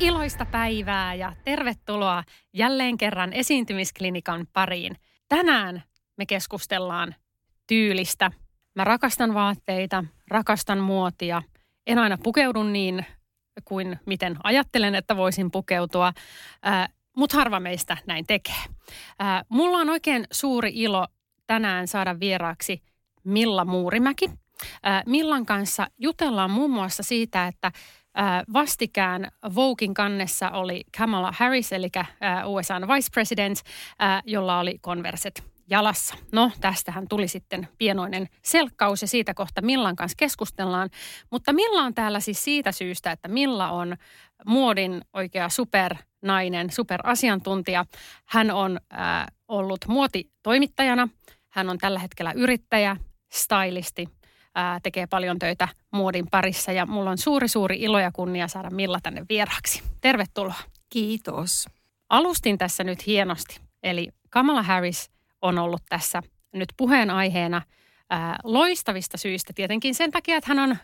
Iloista päivää ja tervetuloa jälleen kerran esiintymisklinikan pariin. Tänään me keskustellaan tyylistä. Mä rakastan vaatteita, rakastan muotia. En aina pukeudu niin kuin miten ajattelen, että voisin pukeutua, äh, mutta harva meistä näin tekee. Äh, mulla on oikein suuri ilo tänään saada vieraaksi Milla Muurimäki. Äh, Millan kanssa jutellaan muun muassa siitä, että vastikään Voguein kannessa oli Kamala Harris, eli USAn vice president, jolla oli konverset jalassa. No, tästähän tuli sitten pienoinen selkkaus ja siitä kohta Millan kanssa keskustellaan. Mutta Milla on täällä siis siitä syystä, että Milla on muodin oikea supernainen, superasiantuntija. Hän on ollut muotitoimittajana, hän on tällä hetkellä yrittäjä, stylisti ää, tekee paljon töitä muodin parissa ja mulla on suuri suuri ilo ja kunnia saada Milla tänne vieraksi. Tervetuloa. Kiitos. Alustin tässä nyt hienosti. Eli Kamala Harris on ollut tässä nyt puheenaiheena ää, loistavista syistä. Tietenkin sen takia, että hän on,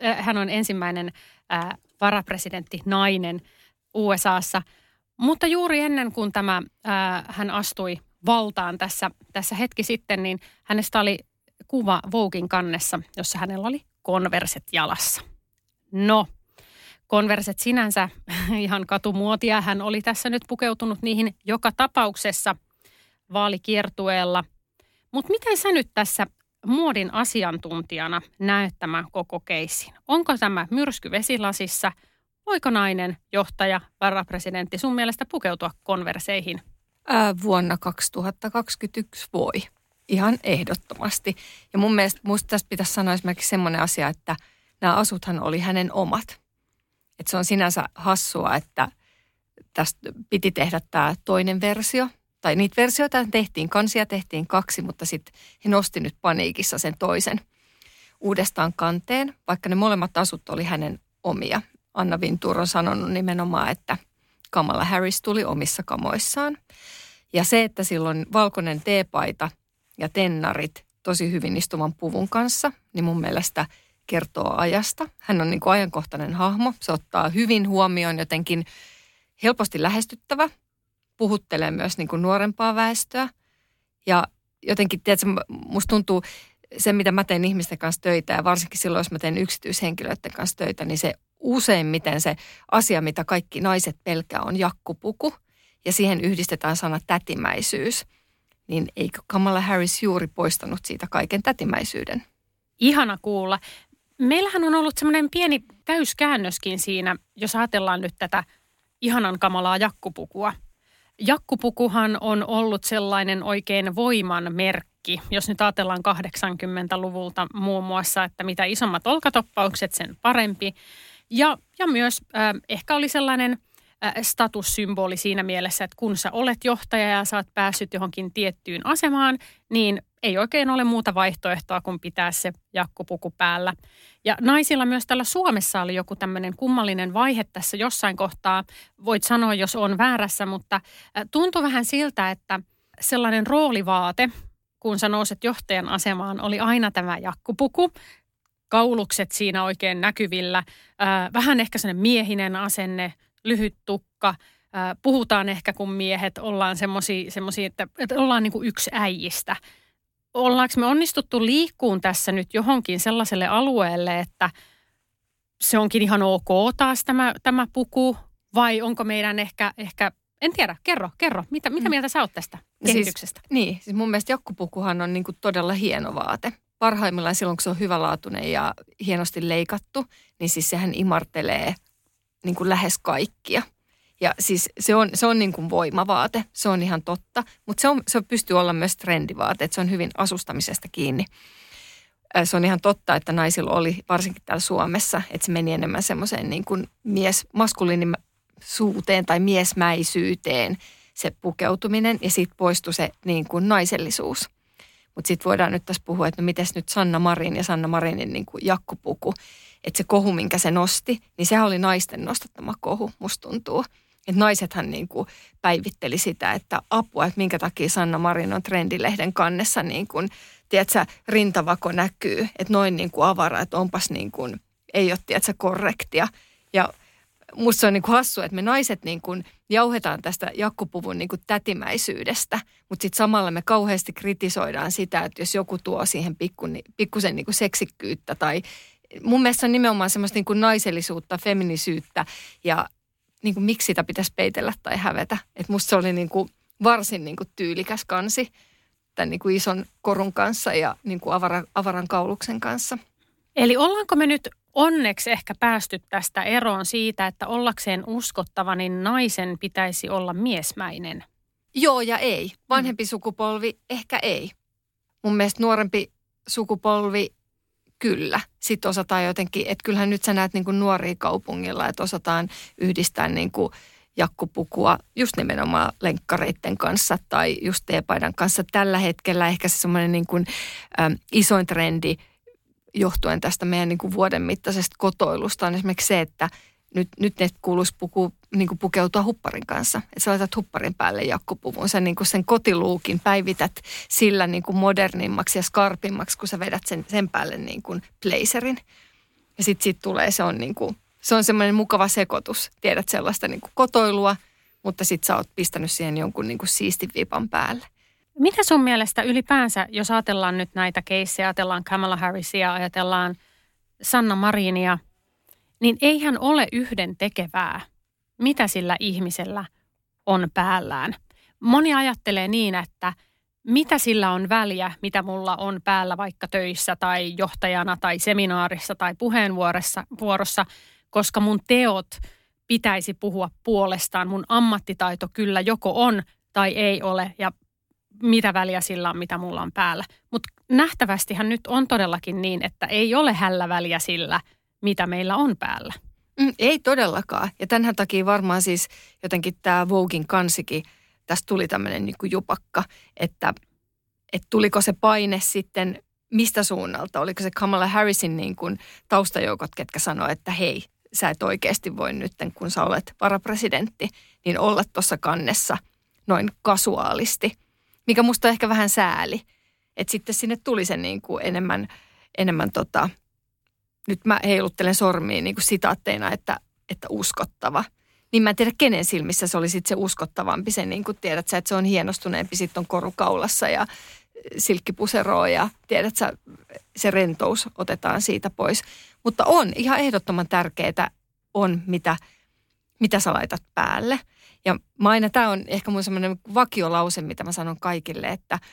ää, hän on ensimmäinen ää, varapresidentti nainen USAssa. Mutta juuri ennen kuin tämä, ää, hän astui valtaan tässä, tässä hetki sitten, niin hänestä oli kuva Voguein kannessa, jossa hänellä oli konverset jalassa. No, konverset sinänsä ihan katumuotia. Hän oli tässä nyt pukeutunut niihin joka tapauksessa vaalikiertueella. Mutta miten sä nyt tässä muodin asiantuntijana näet tämän koko keissin? Onko tämä myrsky vesilasissa? Voiko nainen, johtaja, varapresidentti sun mielestä pukeutua konverseihin? Ää, vuonna 2021 voi ihan ehdottomasti. Ja mun mielestä musta tästä pitäisi sanoa esimerkiksi semmoinen asia, että nämä asuthan oli hänen omat. Että se on sinänsä hassua, että tästä piti tehdä tämä toinen versio. Tai niitä versioita tehtiin, kansia tehtiin kaksi, mutta sitten he nosti nyt paniikissa sen toisen uudestaan kanteen, vaikka ne molemmat asut oli hänen omia. Anna Vintur on sanonut nimenomaan, että Kamala Harris tuli omissa kamoissaan. Ja se, että silloin valkoinen teepaita tennarit tosi hyvin istuvan puvun kanssa, niin mun mielestä kertoo ajasta. Hän on niin kuin ajankohtainen hahmo. Se ottaa hyvin huomioon jotenkin helposti lähestyttävä, puhuttelee myös niin kuin nuorempaa väestöä. Ja jotenkin, tiedätkö, musta tuntuu, se mitä mä teen ihmisten kanssa töitä ja varsinkin silloin, jos mä teen yksityishenkilöiden kanssa töitä, niin se useimmiten se asia, mitä kaikki naiset pelkää, on jakkupuku. Ja siihen yhdistetään sana tätimäisyys – niin eikö Kamala Harris juuri poistanut siitä kaiken tätimäisyyden? Ihana kuulla. Meillähän on ollut semmoinen pieni täyskäännöskin siinä, jos ajatellaan nyt tätä ihanan kamalaa jakkupukua. Jakkupukuhan on ollut sellainen oikein voiman merkki, jos nyt ajatellaan 80-luvulta muun muassa, että mitä isommat olkatoppaukset, sen parempi. Ja, ja myös äh, ehkä oli sellainen – statussymboli siinä mielessä, että kun sä olet johtaja ja sä oot päässyt johonkin tiettyyn asemaan, niin ei oikein ole muuta vaihtoehtoa kuin pitää se jakkupuku päällä. Ja naisilla myös täällä Suomessa oli joku tämmöinen kummallinen vaihe tässä jossain kohtaa. Voit sanoa, jos on väärässä, mutta tuntui vähän siltä, että sellainen roolivaate, kun sä nouset johtajan asemaan, oli aina tämä jakkupuku. Kaulukset siinä oikein näkyvillä. Vähän ehkä sellainen miehinen asenne, lyhyt tukka. Puhutaan ehkä kun miehet ollaan semmoisia, että, että ollaan niin kuin yksi äijistä. Ollaanko me onnistuttu liikkuun tässä nyt johonkin sellaiselle alueelle, että se onkin ihan ok taas tämä, tämä puku, vai onko meidän ehkä, ehkä en tiedä, kerro, kerro. Mitä, mitä mm. mieltä sä oot tästä siis, kehityksestä? Niin, siis mun mielestä jakkupukuhan on niin kuin todella hieno vaate. Parhaimmillaan silloin, kun se on hyvälaatuinen ja hienosti leikattu, niin siis sehän imartelee niin kuin lähes kaikkia. Ja siis se on, se on niin kuin voimavaate, se on ihan totta, mutta se, on, se pystyy olla myös trendivaate, että se on hyvin asustamisesta kiinni. se on ihan totta, että naisilla oli, varsinkin täällä Suomessa, että se meni enemmän semmoiseen niin kuin mies, maskuliinisuuteen tai miesmäisyyteen se pukeutuminen ja sitten poistui se niin kuin naisellisuus. Mutta sitten voidaan nyt tässä puhua, että no miten nyt Sanna Marin ja Sanna Marinin niin kuin jakkupuku, että se kohu, minkä se nosti, niin sehän oli naisten nostattama kohu, musta tuntuu. Että naisethan niin kuin päivitteli sitä, että apua, että minkä takia Sanna Marin on trendilehden kannessa niin kuin, tiedätkö, rintavako näkyy, että noin niin kuin avara, että onpas niin kuin, ei ole, tiedätkö, korrektia. Ja musta se on niin kuin hassu, että me naiset niin kuin jauhetaan tästä jakkupuvun niin kuin tätimäisyydestä, mutta sitten samalla me kauheasti kritisoidaan sitä, että jos joku tuo siihen pikku, pikkusen niin kuin seksikkyyttä tai mun mielestä on nimenomaan semmoista niin kuin naisellisuutta, feminisyyttä ja niin kuin miksi sitä pitäisi peitellä tai hävetä. Että musta se oli niin kuin varsin niin kuin tyylikäs kansi tämän niin kuin ison korun kanssa ja niin kuin avara, avaran kauluksen kanssa. Eli ollaanko me nyt onneksi ehkä päästy tästä eroon siitä, että ollakseen uskottava, niin naisen pitäisi olla miesmäinen? Joo ja ei. Vanhempi mm. sukupolvi ehkä ei. Mun mielestä nuorempi sukupolvi kyllä. Sitten osataan jotenkin, että kyllähän nyt sä näet niin kuin nuoria kaupungilla, että osataan yhdistää niin kuin jakkupukua just nimenomaan lenkkareiden kanssa tai just teepaidan kanssa. Tällä hetkellä ehkä se semmoinen niin kuin, ä, isoin trendi johtuen tästä meidän niin kuin vuoden mittaisesta kotoilusta on esimerkiksi se, että nyt, nyt ne kuuluisi puku, niin kuin pukeutua hupparin kanssa. Että sä laitat hupparin päälle jakkupuvun. Sä niin kuin sen kotiluukin päivität sillä niin kuin modernimmaksi ja skarpimmaksi, kun sä vedät sen, sen päälle niin kuin blazerin. Ja sitten sit tulee, se on, niin kuin, se on semmoinen mukava sekoitus. Tiedät sellaista niin kuin kotoilua, mutta sitten sä oot pistänyt siihen jonkun niin kuin siistin vipan päälle. Mitä sun mielestä ylipäänsä, jos ajatellaan nyt näitä keissejä, ajatellaan Kamala Harrisia, ajatellaan Sanna Marinia – niin eihän ole yhden tekevää, mitä sillä ihmisellä on päällään. Moni ajattelee niin, että mitä sillä on väliä, mitä mulla on päällä vaikka töissä tai johtajana tai seminaarissa tai puheenvuorossa, vuorossa, koska mun teot pitäisi puhua puolestaan. Mun ammattitaito kyllä joko on tai ei ole ja mitä väliä sillä on, mitä mulla on päällä. Mutta nähtävästihän nyt on todellakin niin, että ei ole hällä väliä sillä – mitä meillä on päällä. Mm, ei todellakaan. Ja tämän takia varmaan siis jotenkin tämä Vogin kansikin, tästä tuli tämmöinen niin jupakka, että, että tuliko se paine sitten mistä suunnalta? Oliko se Kamala Harrisin niin kuin taustajoukot, ketkä sanoivat, että hei, sä et oikeasti voi nyt, kun sä olet varapresidentti, niin olla tuossa kannessa noin kasuaalisti. Mikä musta on ehkä vähän sääli. Että sitten sinne tuli se niin kuin enemmän, enemmän tota, nyt mä heiluttelen sormiin niin kuin sitaatteina, että, että uskottava. Niin mä en tiedä, kenen silmissä se oli sitten se uskottavampi. Se niin kuin tiedät sä, että se on hienostuneempi, sitten on korukaulassa ja silkkipuseroa ja tiedät sä, se rentous otetaan siitä pois. Mutta on ihan ehdottoman tärkeää on, mitä, mitä sä laitat päälle. Ja mä tämä on ehkä mun semmoinen vakiolause, mitä mä sanon kaikille, että –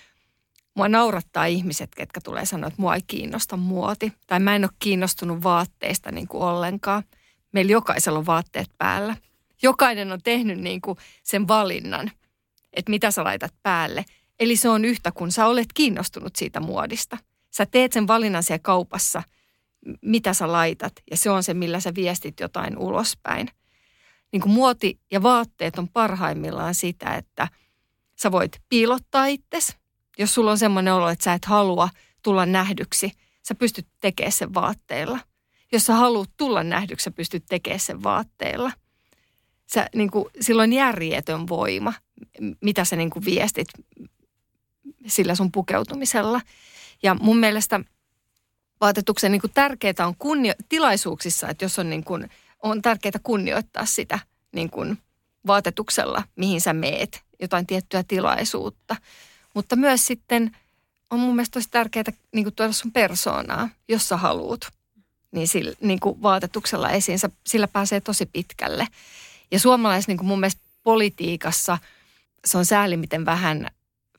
Mua naurattaa ihmiset, ketkä tulee sanoa, että mua ei kiinnosta muoti. Tai mä en ole kiinnostunut vaatteista niin kuin ollenkaan. Meillä jokaisella on vaatteet päällä. Jokainen on tehnyt niin kuin sen valinnan, että mitä sä laitat päälle. Eli se on yhtä, kun sä olet kiinnostunut siitä muodista. Sä teet sen valinnan siellä kaupassa, mitä sä laitat. Ja se on se, millä sä viestit jotain ulospäin. Niin kuin muoti ja vaatteet on parhaimmillaan sitä, että sä voit piilottaa itsesi jos sulla on semmoinen olo, että sä et halua tulla nähdyksi, sä pystyt tekemään sen vaatteilla. Jos sä haluat tulla nähdyksi, sä pystyt tekemään sen vaatteilla. Sä, niin kuin, silloin järjetön voima, mitä sä niin kuin viestit sillä sun pukeutumisella. Ja mun mielestä vaatetuksen niin tärkeää on kunnio- tilaisuuksissa, että jos on, niin kuin, on tärkeää kunnioittaa sitä niin kuin vaatetuksella, mihin sä meet, jotain tiettyä tilaisuutta. Mutta myös sitten on mun mielestä tosi tärkeää niin tuoda sun persoonaa, jos sä haluut. Niin, sillä, niin kuin vaatetuksella esiin, sillä pääsee tosi pitkälle. Ja suomalais niin kuin mun mielestä politiikassa se on sääli, miten vähän,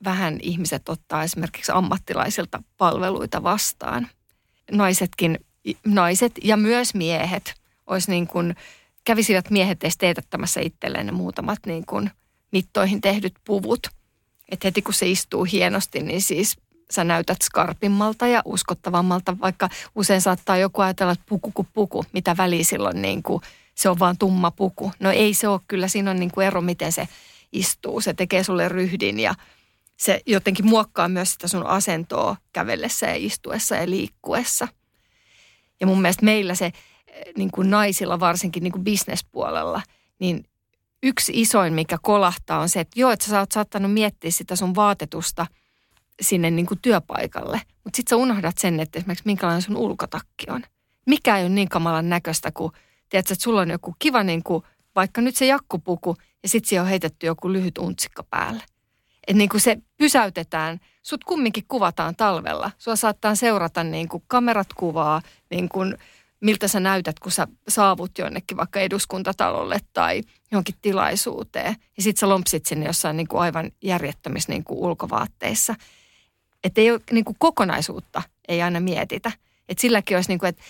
vähän ihmiset ottaa esimerkiksi ammattilaisilta palveluita vastaan. Naisetkin, naiset ja myös miehet olisi niin kuin, kävisivät miehet edes teetättämässä itselleen ne muutamat niin kuin mittoihin tehdyt puvut – että heti kun se istuu hienosti, niin siis sä näytät skarpimmalta ja uskottavammalta, vaikka usein saattaa joku ajatella, että puku kuin puku, mitä väliä silloin niin kuin, se on vaan tumma puku. No ei se ole kyllä, siinä on niin kuin ero, miten se istuu. Se tekee sulle ryhdin ja se jotenkin muokkaa myös sitä sun asentoa kävellessä ja istuessa ja liikkuessa. Ja mun mielestä meillä se niin kuin naisilla varsinkin niin kuin bisnespuolella, niin yksi isoin, mikä kolahtaa, on se, että joo, että sä oot saattanut miettiä sitä sun vaatetusta sinne niin kuin työpaikalle. Mutta sitten sä unohdat sen, että esimerkiksi minkälainen sun ulkotakki on. Mikä ei ole niin kamalan näköistä kuin, tiedätkö, että sulla on joku kiva niin kuin, vaikka nyt se jakkupuku ja sitten siihen on heitetty joku lyhyt untsikka päälle. Että niin kuin se pysäytetään, sut kumminkin kuvataan talvella. Sua saattaa seurata niin kuin kamerat kuvaa, niin kuin miltä sä näytät, kun sä saavut jonnekin vaikka eduskuntatalolle tai johonkin tilaisuuteen. Ja sit sä lompsit sinne jossain niin kuin aivan järjettömissä niin kuin ulkovaatteissa. Että ei ole niin kuin kokonaisuutta, ei aina mietitä. Että silläkin olisi niin kuin, että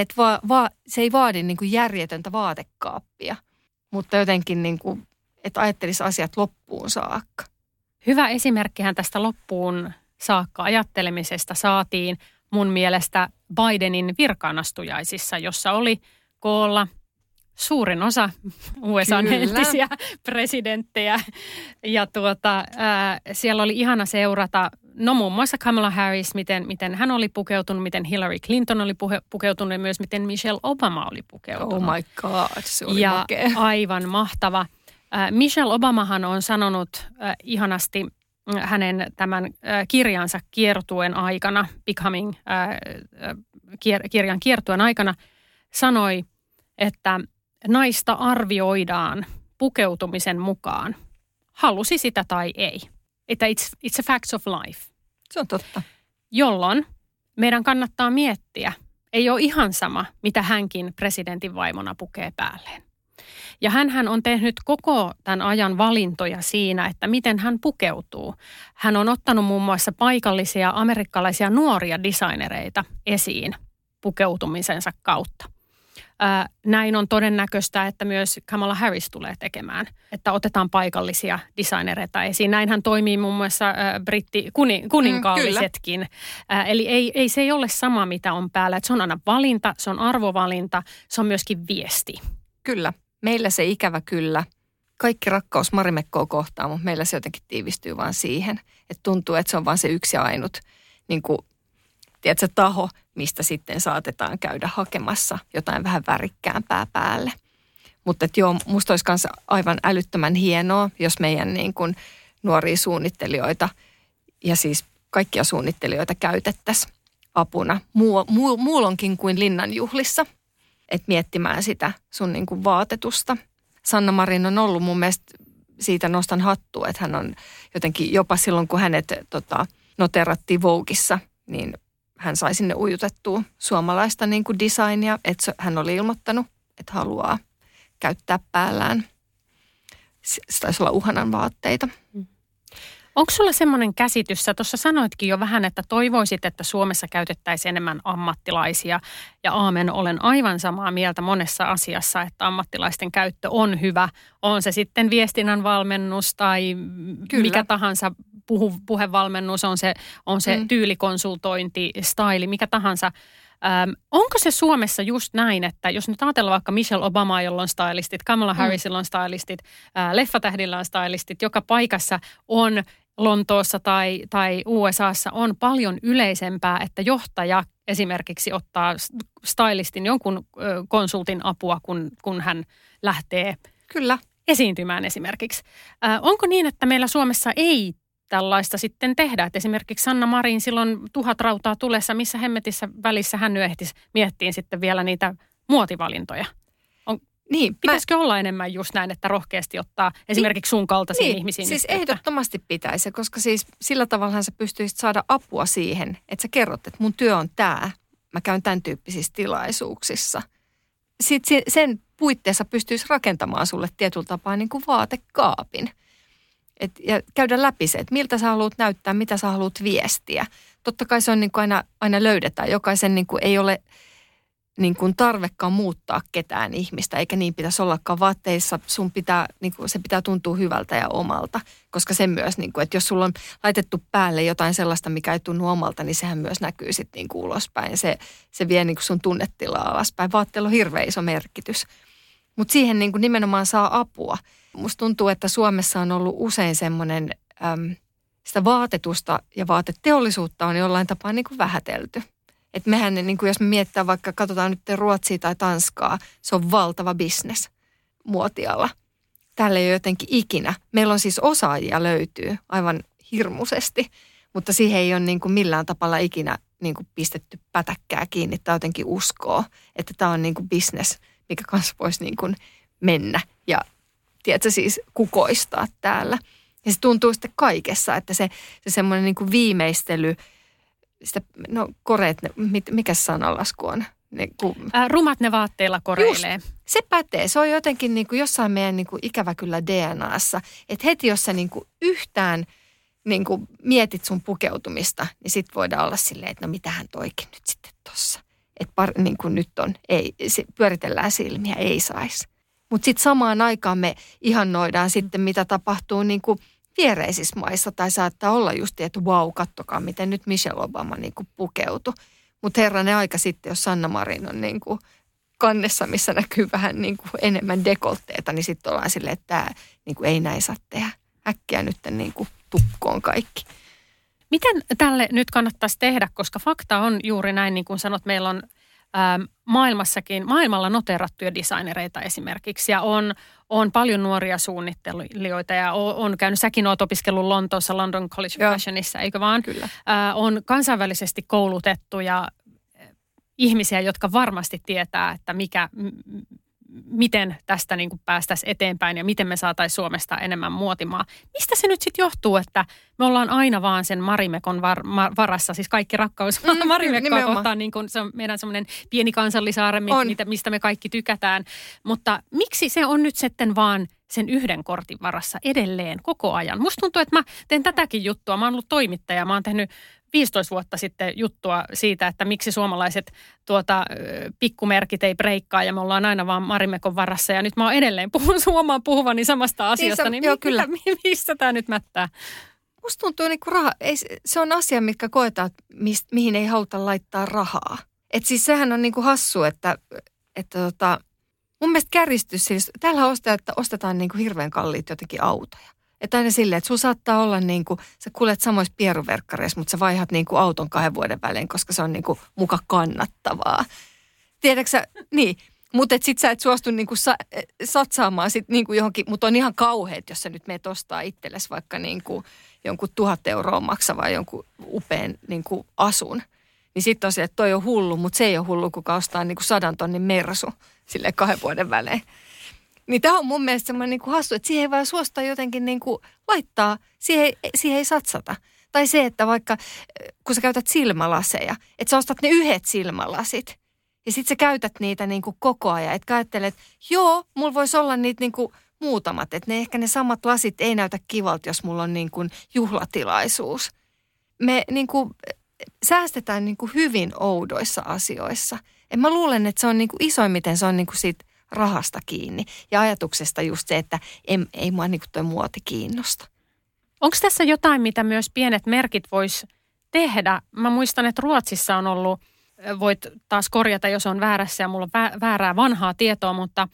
et va, va, se ei vaadi niin kuin järjetöntä vaatekaappia, mutta jotenkin niin kuin, että ajattelisi asiat loppuun saakka. Hyvä esimerkkihän tästä loppuun saakka ajattelemisesta saatiin mun mielestä Bidenin virkaanastujaisissa, jossa oli koolla suurin osa USA entisiä presidenttejä. Ja tuota, ää, siellä oli ihana seurata, no muun muassa Kamala Harris, miten, miten hän oli pukeutunut, miten Hillary Clinton oli puhe, pukeutunut ja myös miten Michelle Obama oli pukeutunut. Oh my god, se oli ja makea. aivan mahtava. Äh, Michelle Obamahan on sanonut äh, ihanasti hänen tämän kirjansa kiertuen aikana, Becoming kirjan kiertuen aikana, sanoi, että naista arvioidaan pukeutumisen mukaan, halusi sitä tai ei. Että it's, it's a facts of life. Se on totta. Jolloin meidän kannattaa miettiä, ei ole ihan sama, mitä hänkin presidentin vaimona pukee päälleen. Ja hän on tehnyt koko tämän ajan valintoja siinä, että miten hän pukeutuu. Hän on ottanut muun muassa paikallisia amerikkalaisia nuoria designereita esiin pukeutumisensa kautta. Näin on todennäköistä, että myös Kamala Harris tulee tekemään, että otetaan paikallisia designereita esiin. Näin hän toimii muun muassa britti kuninkaallisetkin. Mm, Eli ei, ei se ei ole sama, mitä on päällä. Että se on aina valinta, se on arvovalinta, se on myöskin viesti. Kyllä. Meillä se ikävä kyllä. Kaikki rakkaus Marimekkoa kohtaan, mutta meillä se jotenkin tiivistyy vaan siihen. Että tuntuu, että se on vain se yksi ainut niin kuin, tiedätkö, taho, mistä sitten saatetaan käydä hakemassa jotain vähän värikkäämpää päälle. Mutta joo, musta olisi myös aivan älyttömän hienoa, jos meidän niin kuin nuoria suunnittelijoita ja siis kaikkia suunnittelijoita käytettäisiin apuna muu, muu, muulonkin kuin linnanjuhlissa – että miettimään sitä sun niin kuin vaatetusta. Sanna Marin on ollut mun mielestä, siitä nostan hattua, että hän on jotenkin jopa silloin, kun hänet tota, noterattiin Voukissa, niin hän sai sinne ujutettua suomalaista niin kuin designia, että hän oli ilmoittanut, että haluaa käyttää päällään. Se taisi olla uhanan vaatteita. Mm. Onko sulla semmoinen käsitys, sä tuossa sanoitkin jo vähän, että toivoisit, että Suomessa käytettäisiin enemmän ammattilaisia. Ja aamen, olen aivan samaa mieltä monessa asiassa, että ammattilaisten käyttö on hyvä. On se sitten viestinnän valmennus tai Kyllä. mikä tahansa puhu, puhevalmennus, on se, on se mm. tyylikonsultointi, staili, mikä tahansa. Öm, onko se Suomessa just näin, että jos nyt ajatellaan vaikka Michelle Obama, jolla on stylistit, Kamala mm. Harrisilla on stylistit, äh, leffatähdillä on stylistit, joka paikassa on Lontoossa tai, tai USAssa on paljon yleisempää, että johtaja esimerkiksi ottaa stylistin jonkun konsultin apua, kun, kun hän lähtee Kyllä. esiintymään esimerkiksi. Äh, onko niin, että meillä Suomessa ei tällaista sitten tehdä? Että esimerkiksi Sanna Marin silloin tuhat rautaa tulessa, missä hemmetissä välissä hän ehtisi miettiin sitten vielä niitä muotivalintoja? Niin, Pitäisikö mä... olla enemmän just näin, että rohkeasti ottaa esimerkiksi sun kaltaisiin niin, ihmisiin? Siis yhteyttä? ehdottomasti pitäisi, koska siis sillä tavalla sä pystyisit saada apua siihen, että sä kerrot, että mun työ on tämä. Mä käyn tämän tyyppisissä tilaisuuksissa. Sitten sen puitteissa pystyisi rakentamaan sulle tietyllä tapaa niin kuin vaatekaapin. Et, ja käydä läpi se, että miltä sä haluat näyttää, mitä sä haluat viestiä. Totta kai se on niin kuin aina, aina löydetään. Jokaisen niin kuin ei ole niin kuin tarvekaan muuttaa ketään ihmistä, eikä niin pitäisi ollakaan vaatteissa. Sun pitää, niin kuin, se pitää tuntua hyvältä ja omalta, koska se myös, niin kuin, että jos sulla on laitettu päälle jotain sellaista, mikä ei tunnu omalta, niin sehän myös näkyy sitten niin kuin ulospäin. Se, se vie niin kuin sun tunnetilaa alaspäin. Vaatteella on hirveän iso merkitys. Mutta siihen niin kuin nimenomaan saa apua. Musta tuntuu, että Suomessa on ollut usein semmoinen, sitä vaatetusta ja vaateteollisuutta on jollain tapaa niin kuin vähätelty – että mehän, niin kuin jos me mietitään vaikka, katsotaan nyt Ruotsia tai Tanskaa, se on valtava bisnes muotialla. Tällä ei ole jotenkin ikinä. Meillä on siis osaajia löytyy aivan hirmuisesti, mutta siihen ei ole niin kuin millään tapalla ikinä niin kuin pistetty pätäkkää kiinni tai jotenkin uskoo, että tämä on niin kuin bisnes, mikä kanssa voisi niin kuin mennä ja tiedätkö, siis kukoistaa täällä. Ja se tuntuu sitten kaikessa, että se, se semmoinen niin kuin viimeistely – sitä, no koreet, ne, mikä sanalasku on? Ne, kun... äh, rumat ne vaatteilla koreilee. Just, se pätee. Se on jotenkin niin kuin jossain meidän niin kuin ikävä kyllä DNAssa. Että heti jos sä niin kuin yhtään niin kuin mietit sun pukeutumista, niin sit voidaan olla silleen, että no mitähän toikin nyt sitten tossa. Että par, niin kuin nyt on, ei, se, pyöritellään silmiä, ei saisi. Mutta sitten samaan aikaan me ihannoidaan sitten, mitä tapahtuu niin kuin – viereisissä maissa tai saattaa olla just, että wow, kattokaa miten nyt Michelle Obama niin kuin pukeutui. Mutta herranen aika sitten, jos Sanna Marin on niin kuin kannessa, missä näkyy vähän niin kuin enemmän dekoltteita, niin sitten ollaan silleen, että tämä niin kuin ei näin saa tehdä. Äkkiä nyt niin kuin tukkoon kaikki. Miten tälle nyt kannattaisi tehdä, koska fakta on juuri näin, niin kuin sanot, meillä on Ähm, maailmassakin, maailmalla noterattuja designereita esimerkiksi ja on, on paljon nuoria suunnittelijoita ja on, on käynyt, säkin olet opiskellut Lontoossa London College of Fashionissa, eikö vaan? Kyllä. Äh, on kansainvälisesti koulutettuja äh, ihmisiä, jotka varmasti tietää, että mikä, miten tästä niin kuin päästäisiin eteenpäin ja miten me saataisiin Suomesta enemmän muotimaa. Mistä se nyt sitten johtuu, että me ollaan aina vaan sen Marimekon var, mar, varassa, siis kaikki rakkaus mm, Marimekkoa kohtaan, niin kuin se on meidän semmoinen pieni kansallisaare, mit, mistä me kaikki tykätään. Mutta miksi se on nyt sitten vaan sen yhden kortin varassa edelleen koko ajan? Musta tuntuu, että mä teen tätäkin juttua. Mä oon ollut toimittaja, mä oon tehnyt 15 vuotta sitten juttua siitä, että miksi suomalaiset tuota, pikkumerkit ei breikkaa ja me ollaan aina vaan Marimekon varassa. Ja nyt mä oon edelleen puhun, huomaan puhuvani samasta niin asiasta, niin, niin joo, kyllä. Missä tämä nyt mättää? Musta tuntuu, niin raha, ei, se on asia, mitkä koetaan, mist, mihin ei haluta laittaa rahaa. Et siis sehän on niin kuin hassu, että, että tota, mun mielestä kärjistys, siis täällä ostetaan, että ostetaan niin kuin hirveän kalliit jotenkin autoja. Että aina silleen, että sulla saattaa olla niin kuin, sä kuljet samoissa pieruverkkareissa, mutta sä vaihat niin kuin auton kahden vuoden välein, koska se on niin kuin muka kannattavaa. Tiedätkö sä, niin. Mutta et sit sä et suostu niinku sa, satsaamaan sit niinku johonkin, mutta on ihan kauheet, jos sä nyt meet ostaa itsellesi vaikka niinku jonkun tuhat euroa maksavaa jonkun upean niinku asun. Niin sitten on se, että toi on hullu, mutta se ei ole hullu, kuka ostaa niinku sadan tonnin mersu sille kahden vuoden välein. Niin tämä on mun mielestä semmoinen niin kuin hassu, että siihen ei vaan suosta jotenkin niin kuin laittaa, siihen, siihen ei satsata. Tai se, että vaikka kun sä käytät silmälaseja, että sä ostat ne yhdet silmälasit ja sitten sä käytät niitä niin kuin koko ajan. Että ajattelet, että joo, mulla voisi olla niitä niin kuin muutamat, että ne ehkä ne samat lasit ei näytä kivalta, jos mulla on niin kuin juhlatilaisuus. Me niin kuin säästetään niin kuin hyvin oudoissa asioissa. Ja mä luulen, että se on niin kuin isoimmiten se on niin kuin siitä rahasta kiinni. Ja ajatuksesta just se, että ei, ei mua niin tuo muoti kiinnosta. Onko tässä jotain, mitä myös pienet merkit vois tehdä? Mä muistan, että Ruotsissa on ollut – voit taas korjata, jos on väärässä ja mulla on väärää vanhaa tietoa, mutta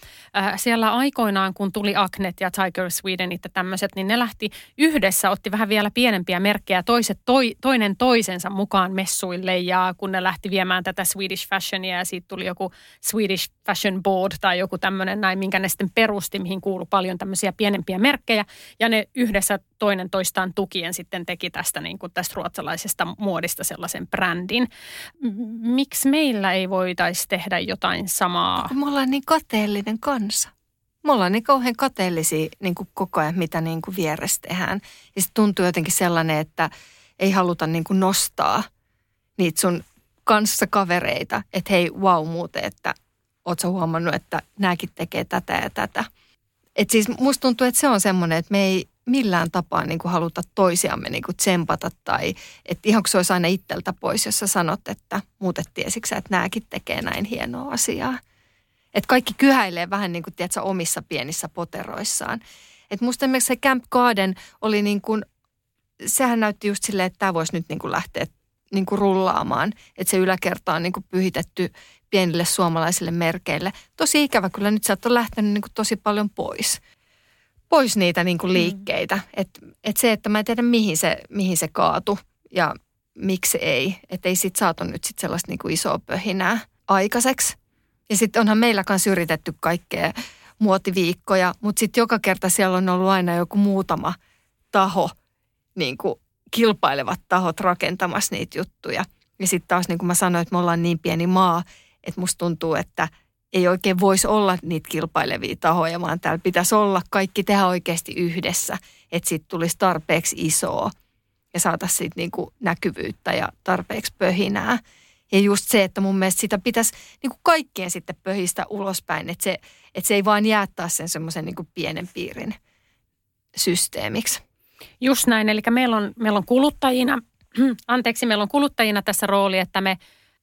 siellä aikoinaan, kun tuli Agnet ja Tiger Swedenit ja tämmöiset, niin ne lähti yhdessä, otti vähän vielä pienempiä merkkejä, toiset toi, toinen toisensa mukaan messuille ja kun ne lähti viemään tätä Swedish Fashionia ja siitä tuli joku Swedish Fashion Board tai joku tämmöinen näin, minkä ne sitten perusti, mihin kuului paljon tämmöisiä pienempiä merkkejä. Ja ne yhdessä toinen toistaan tukien sitten teki tästä niin kuin tästä ruotsalaisesta muodista sellaisen brändin miksi meillä ei voitaisi tehdä jotain samaa? Kun me ollaan niin kateellinen kansa. Me ollaan niin kauhean kateellisia niin kuin koko ajan, mitä niin kuin vieressä tehdään. Ja sitten tuntuu jotenkin sellainen, että ei haluta niin kuin nostaa niitä sun kanssa kavereita, että hei, wow muuten, että oot sä huomannut, että nämäkin tekee tätä ja tätä. Et siis musta tuntuu, että se on semmoinen, että me ei, millään tapaa niin kuin haluta toisiamme niin kuin tsempata tai että ihan se olisi aina itseltä pois, jos sä sanot, että muutet tiesiksä, että nämäkin tekee näin hienoa asiaa. Että kaikki kyhäilee vähän niin kuin, tiedätkö, omissa pienissä poteroissaan. Että musta esimerkiksi se Camp Garden oli niin kuin, sehän näytti just silleen, että tämä voisi nyt niin kuin lähteä niin kuin rullaamaan. Että se yläkerta on niin kuin pyhitetty pienille suomalaisille merkeille. Tosi ikävä kyllä nyt sä on lähtenyt niin kuin tosi paljon pois. Pois niitä niin kuin mm. liikkeitä. Mm. Että et se, että mä en tiedä mihin se, mihin se kaatu ja miksi ei. Että ei sit saatu nyt sit sellaista niin kuin isoa pöhinää aikaiseksi. Ja sitten onhan meillä kanssa yritetty kaikkea muotiviikkoja, mutta sitten joka kerta siellä on ollut aina joku muutama taho, niin kuin kilpailevat tahot rakentamassa niitä juttuja. Ja sitten taas niin kuin mä sanoin, että me ollaan niin pieni maa, että musta tuntuu, että ei oikein voisi olla niitä kilpailevia tahoja, vaan täällä pitäisi olla kaikki tehdä oikeasti yhdessä, että siitä tulisi tarpeeksi isoa ja saataisiin siitä niin kuin näkyvyyttä ja tarpeeksi pöhinää. Ja just se, että mun mielestä sitä pitäisi niin kuin kaikkien sitten pöhistä ulospäin, että se, että se ei vaan jää taas sen semmoisen niin pienen piirin systeemiksi. Just näin, eli meillä on, meillä on kuluttajina, anteeksi, meillä on kuluttajina tässä rooli, että me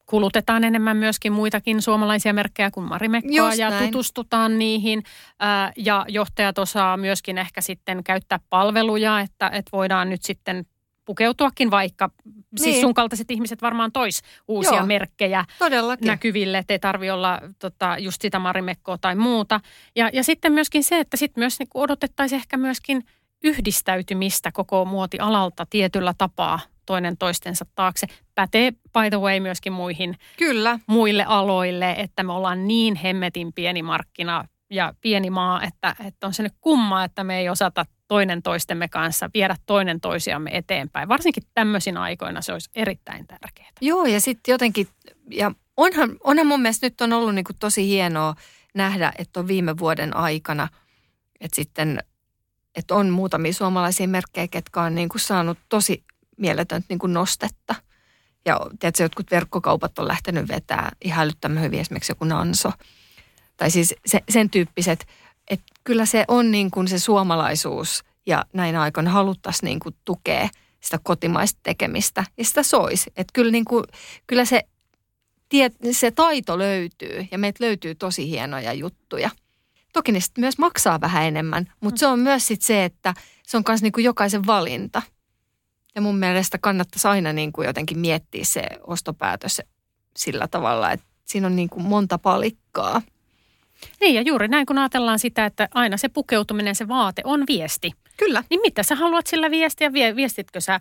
kulutetaan enemmän myöskin muitakin suomalaisia merkkejä kuin Marimekkoa ja näin. tutustutaan niihin. ja johtajat osaa myöskin ehkä sitten käyttää palveluja, että, että voidaan nyt sitten pukeutuakin vaikka, siis niin. siis sun kaltaiset ihmiset varmaan tois uusia Joo, merkkejä todellakin. näkyville, että ei tarvi olla tota, just sitä marimekkoa tai muuta. Ja, ja sitten myöskin se, että sitten myös niin odotettaisiin ehkä myöskin yhdistäytymistä koko muotialalta tietyllä tapaa toinen toistensa taakse. Pätee by the way myöskin muihin Kyllä. muille aloille, että me ollaan niin hemmetin pieni markkina ja pieni maa, että, että on se nyt kumma, että me ei osata toinen toistemme kanssa viedä toinen toisiamme eteenpäin. Varsinkin tämmöisinä aikoina se olisi erittäin tärkeää. Joo, ja sitten jotenkin, ja onhan, onhan mun mielestä nyt on ollut niin kuin tosi hienoa nähdä, että on viime vuoden aikana, että sitten, että on muutamia suomalaisia merkkejä, ketkä on niin kuin saanut tosi mieletöntä niin kuin nostetta. Ja tiedätkö, jotkut verkkokaupat on lähtenyt vetää ihan älyttömän hyvin, esimerkiksi joku Nanso. Tai siis se, sen tyyppiset, että kyllä se on niin kuin se suomalaisuus ja näin aikoina haluttaisiin niin kuin tukea sitä kotimaista tekemistä ja sitä soisi. Että kyllä, niin kuin, kyllä se, tie, se taito löytyy ja meiltä löytyy tosi hienoja juttuja. Toki ne myös maksaa vähän enemmän, mutta se on myös sit se, että se on myös niin kuin jokaisen valinta. Ja mun mielestä kannattaisi aina niin kuin jotenkin miettiä se ostopäätös sillä tavalla, että siinä on niin kuin monta palikkaa. Niin ja juuri näin, kun ajatellaan sitä, että aina se pukeutuminen, se vaate on viesti. Kyllä. Niin mitä sä haluat sillä viestiä? Viestitkö sä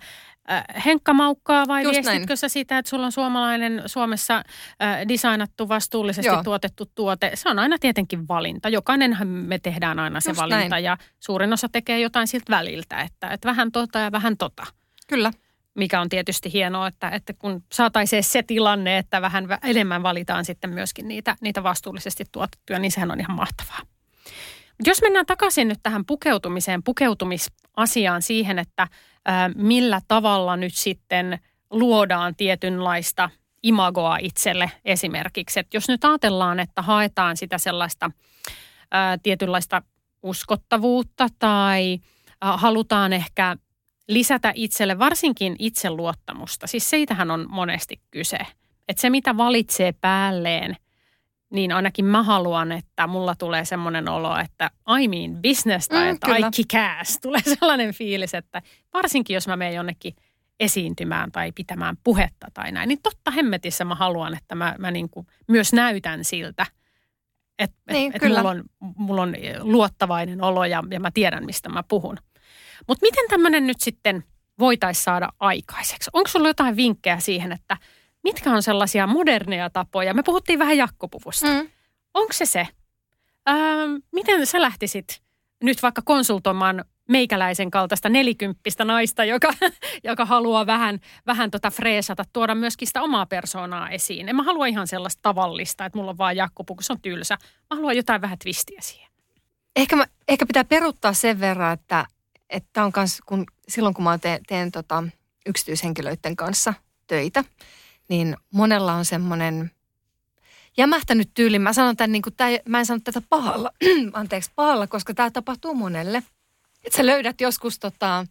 äh, henkkamaukkaa vai Just viestitkö näin. sä sitä, että sulla on suomalainen Suomessa äh, designattu, vastuullisesti Joo. tuotettu tuote? Se on aina tietenkin valinta. Jokainenhan me tehdään aina se Just valinta näin. ja suurin osa tekee jotain siltä väliltä, että, että vähän tota ja vähän tota. Kyllä mikä on tietysti hienoa, että, että kun saataisiin se tilanne, että vähän enemmän valitaan sitten myöskin niitä, niitä vastuullisesti tuotettuja, niin sehän on ihan mahtavaa. Jos mennään takaisin nyt tähän pukeutumiseen, pukeutumisasiaan siihen, että ää, millä tavalla nyt sitten luodaan tietynlaista imagoa itselle esimerkiksi. Että jos nyt ajatellaan, että haetaan sitä sellaista ää, tietynlaista uskottavuutta tai ää, halutaan ehkä lisätä itselle varsinkin itseluottamusta. Siis siitähän on monesti kyse. Että se, mitä valitsee päälleen, niin ainakin mä haluan, että mulla tulee semmoinen olo, että I mean business tai mm, että I kick ass. Tulee sellainen fiilis, että varsinkin jos mä menen jonnekin esiintymään tai pitämään puhetta tai näin, niin totta hemmetissä mä haluan, että mä, mä niin kuin myös näytän siltä, että niin, et, et mulla, on, mulla on luottavainen olo ja, ja mä tiedän, mistä mä puhun. Mutta miten tämmöinen nyt sitten voitaisiin saada aikaiseksi? Onko sulla jotain vinkkejä siihen, että mitkä on sellaisia moderneja tapoja? Me puhuttiin vähän jakkopuvusta. Mm. Onko se se? Öö, miten sä lähtisit nyt vaikka konsultoimaan meikäläisen kaltaista nelikymppistä naista, joka, joka haluaa vähän, vähän tota freesata, tuoda myöskin sitä omaa persoonaa esiin. En mä halua ihan sellaista tavallista, että mulla on vaan jakkopuku, se on tylsä. Mä haluan jotain vähän twistiä siihen. Ehkä, mä, ehkä pitää peruttaa sen verran, että että on kans, kun, silloin kun mä teen, teen tota, yksityishenkilöiden kanssa töitä, niin monella on semmoinen jämähtänyt tyyli. Mä sanon tämän, niin kuin, tää, mä en sano tätä pahalla, anteeksi, pahalla, koska tämä tapahtuu monelle. että sä löydät joskus tota,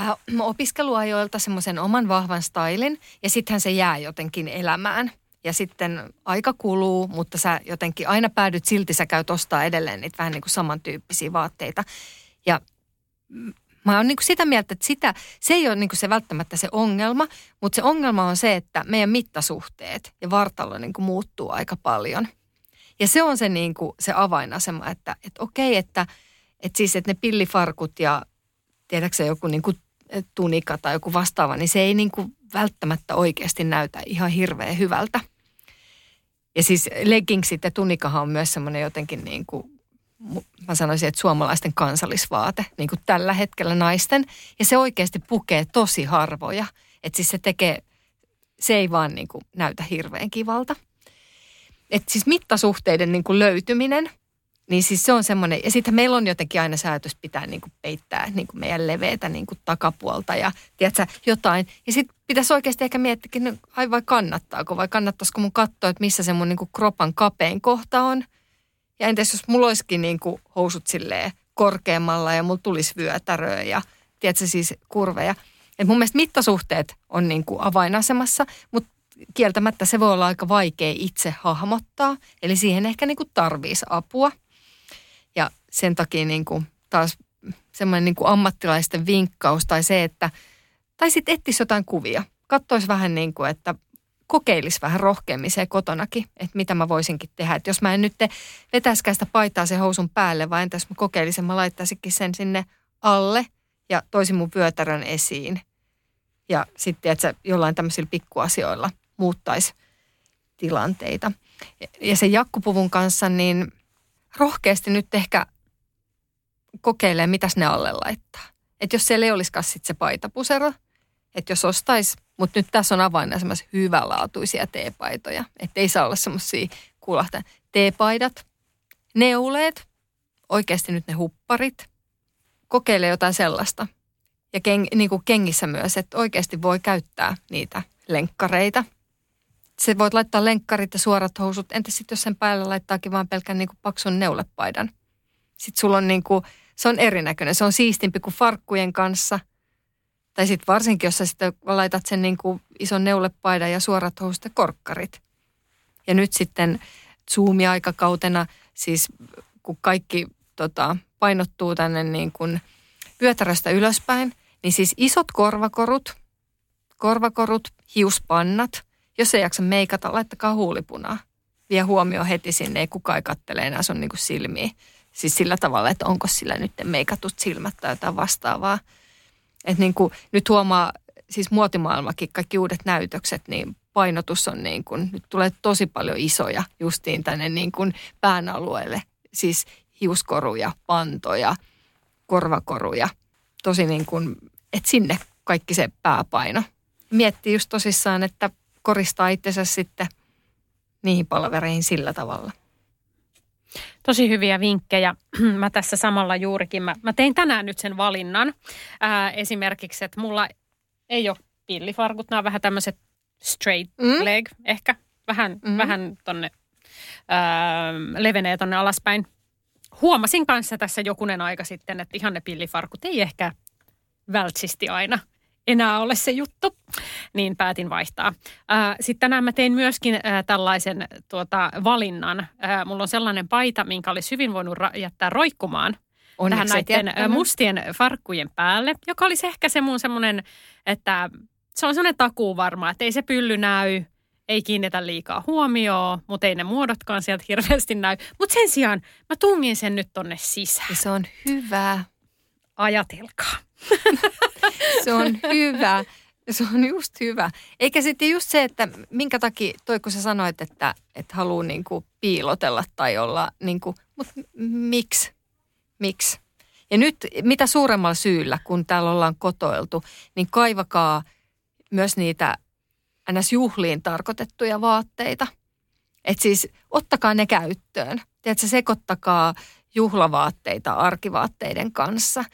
äh, opiskeluajoilta semmoisen oman vahvan stylin ja sittenhän se jää jotenkin elämään. Ja sitten aika kuluu, mutta sä jotenkin aina päädyt silti, sä käyt ostaa edelleen niitä vähän niin kuin samantyyppisiä vaatteita. Ja Mä oon niin kuin sitä mieltä, että sitä, se ei ole niin kuin se välttämättä se ongelma, mutta se ongelma on se, että meidän mittasuhteet ja vartalo niin kuin muuttuu aika paljon. Ja se on se, niin kuin, se avainasema, että, että okei, että, että siis että ne pillifarkut ja tiedätkö joku niin kuin tunika tai joku vastaava, niin se ei niin kuin välttämättä oikeasti näytä ihan hirveän hyvältä. Ja siis leggingsit ja tunikahan on myös semmoinen jotenkin niin kuin mä sanoisin, että suomalaisten kansallisvaate, niin kuin tällä hetkellä naisten. Ja se oikeasti pukee tosi harvoja. Että siis se tekee, se ei vaan niin kuin näytä hirveän kivalta. Että siis mittasuhteiden niin kuin löytyminen, niin siis se on semmoinen, ja sitten meillä on jotenkin aina säätös pitää niin kuin peittää niin kuin meidän leveätä niin kuin takapuolta ja tiedätkö, jotain. Ja sitten pitäisi oikeasti ehkä miettiä, no, ai vai kannattaako vai kannattaisiko mun katsoa, että missä se mun niin kuin kropan kapein kohta on – ja entäs jos mulla olisikin niin kuin housut silleen korkeammalla ja mulla tulisi vyötäröä ja tiedätkö siis kurveja. Et mun mielestä mittasuhteet on niin kuin avainasemassa, mutta kieltämättä se voi olla aika vaikea itse hahmottaa. Eli siihen ehkä niin kuin tarvitsisi apua. Ja sen takia niin kuin taas semmoinen niin kuin ammattilaisten vinkkaus tai se, että tai sitten etsisi jotain kuvia. Kattoisi vähän niin kuin, että kokeilisi vähän rohkeammin se kotonakin, että mitä mä voisinkin tehdä. Että jos mä en nyt vetäisikään sitä paitaa sen housun päälle, vaan entäs mä kokeilisin, mä laittaisinkin sen sinne alle ja toisin mun vyötärön esiin. Ja sitten, että se jollain tämmöisillä pikkuasioilla muuttaisi tilanteita. Ja sen jakkupuvun kanssa, niin rohkeasti nyt ehkä kokeilee, mitäs ne alle laittaa. Että jos siellä ei olisikaan sitten se paitapusero, että jos ostaisi mutta nyt tässä on avain semmoisia hyvälaatuisia teepaitoja. Että ei saa olla semmoisia kuulahtaa. Teepaidat, neuleet, oikeasti nyt ne hupparit. Kokeile jotain sellaista. Ja keng, niin kuin kengissä myös, että oikeasti voi käyttää niitä lenkkareita. Se voit laittaa lenkkarit ja suorat housut. Entä sitten jos sen päälle laittaakin vaan pelkän niin kuin paksun neulepaidan? Sitten sulla on niin kuin, se on erinäköinen. Se on siistimpi kuin farkkujen kanssa – tai sitten varsinkin, jos sä sitten laitat sen niin kuin ison neulepaidan ja suorat housut ja korkkarit. Ja nyt sitten Zoom-aikakautena, siis kun kaikki tota, painottuu tänne niin kuin vyötäröstä ylöspäin, niin siis isot korvakorut, korvakorut, hiuspannat, jos ei jaksa meikata, laittakaa huulipunaa. Vie huomio heti sinne, ei kukaan kattele enää sun niin kuin silmiä. Siis sillä tavalla, että onko sillä nyt meikatut silmät tai jotain vastaavaa. Että niin kuin nyt huomaa, siis muotimaailmakin, kaikki uudet näytökset, niin painotus on niin kuin, nyt tulee tosi paljon isoja justiin tänne niin kuin pään alueelle. Siis hiuskoruja, pantoja, korvakoruja. Tosi niin kuin, että sinne kaikki se pääpaino. Miettii just tosissaan, että koristaa itsensä sitten niihin palavereihin sillä tavalla. Tosi hyviä vinkkejä. Mä tässä samalla juurikin, mä, mä tein tänään nyt sen valinnan. Ää, esimerkiksi, että mulla ei ole pillifarkut, nämä on vähän tämmöiset straight mm. leg ehkä. Vähän, mm. vähän tonne, ää, levenee tonne alaspäin. Huomasin kanssa tässä jokunen aika sitten, että ihan ne pillifarkut ei ehkä vältsisti aina – enää ole se juttu, niin päätin vaihtaa. Sitten tänään mä tein myöskin tällaisen tuota, valinnan. Mulla on sellainen paita, minkä olisi hyvin voinut ra- jättää roikkumaan Onneksi tähän näiden jättänyt. mustien farkkujen päälle, joka olisi ehkä se mun semmoinen, että se on semmoinen takuu varma, että ei se pylly näy, ei kiinnitä liikaa huomioon, mutta ei ne muodotkaan sieltä hirveästi näy. Mutta sen sijaan mä tungin sen nyt tonne sisään. Ja se on hyvä. Ajatelkaa. se on hyvä. Se on just hyvä. Eikä sitten just se, että minkä takia, toi kun sä sanoit, että, että haluaa niinku piilotella tai olla, niinku, mutta miksi? Miksi? Ja nyt mitä suuremmalla syyllä, kun täällä ollaan kotoiltu, niin kaivakaa myös niitä ns. juhliin tarkoitettuja vaatteita. Että siis ottakaa ne käyttöön. Tiedätkö, sekoittakaa juhlavaatteita arkivaatteiden kanssa.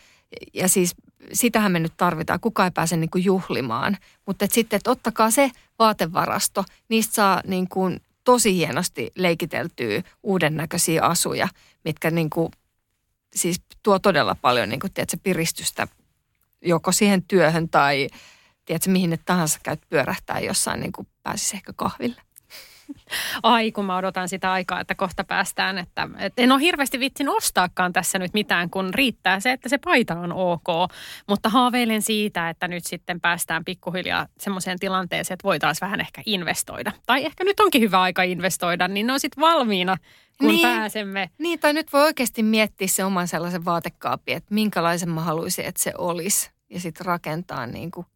Ja siis sitähän me nyt tarvitaan. Kuka ei pääse niin kuin juhlimaan. Mutta et sitten, että ottakaa se vaatevarasto. Niistä saa niin kuin tosi hienosti leikiteltyä uuden näköisiä asuja, mitkä niin kuin siis tuo todella paljon niin kuin, tiedätkö, piristystä joko siihen työhön tai tiedätkö, mihin ne tahansa käyt pyörähtää jossain, niin kuin pääsisi ehkä kahville. Ai, kun mä odotan sitä aikaa, että kohta päästään. Että, että en ole hirveästi vitsin ostaakaan tässä nyt mitään, kun riittää se, että se paita on ok. Mutta haaveilen siitä, että nyt sitten päästään pikkuhiljaa semmoiseen tilanteeseen, että voitaisiin vähän ehkä investoida. Tai ehkä nyt onkin hyvä aika investoida, niin ne on sitten valmiina, kun niin, pääsemme. Niin, tai nyt voi oikeasti miettiä se oman sellaisen vaatekaapin, että minkälaisen mä haluaisin, että se olisi. Ja sitten rakentaa, niin kuin,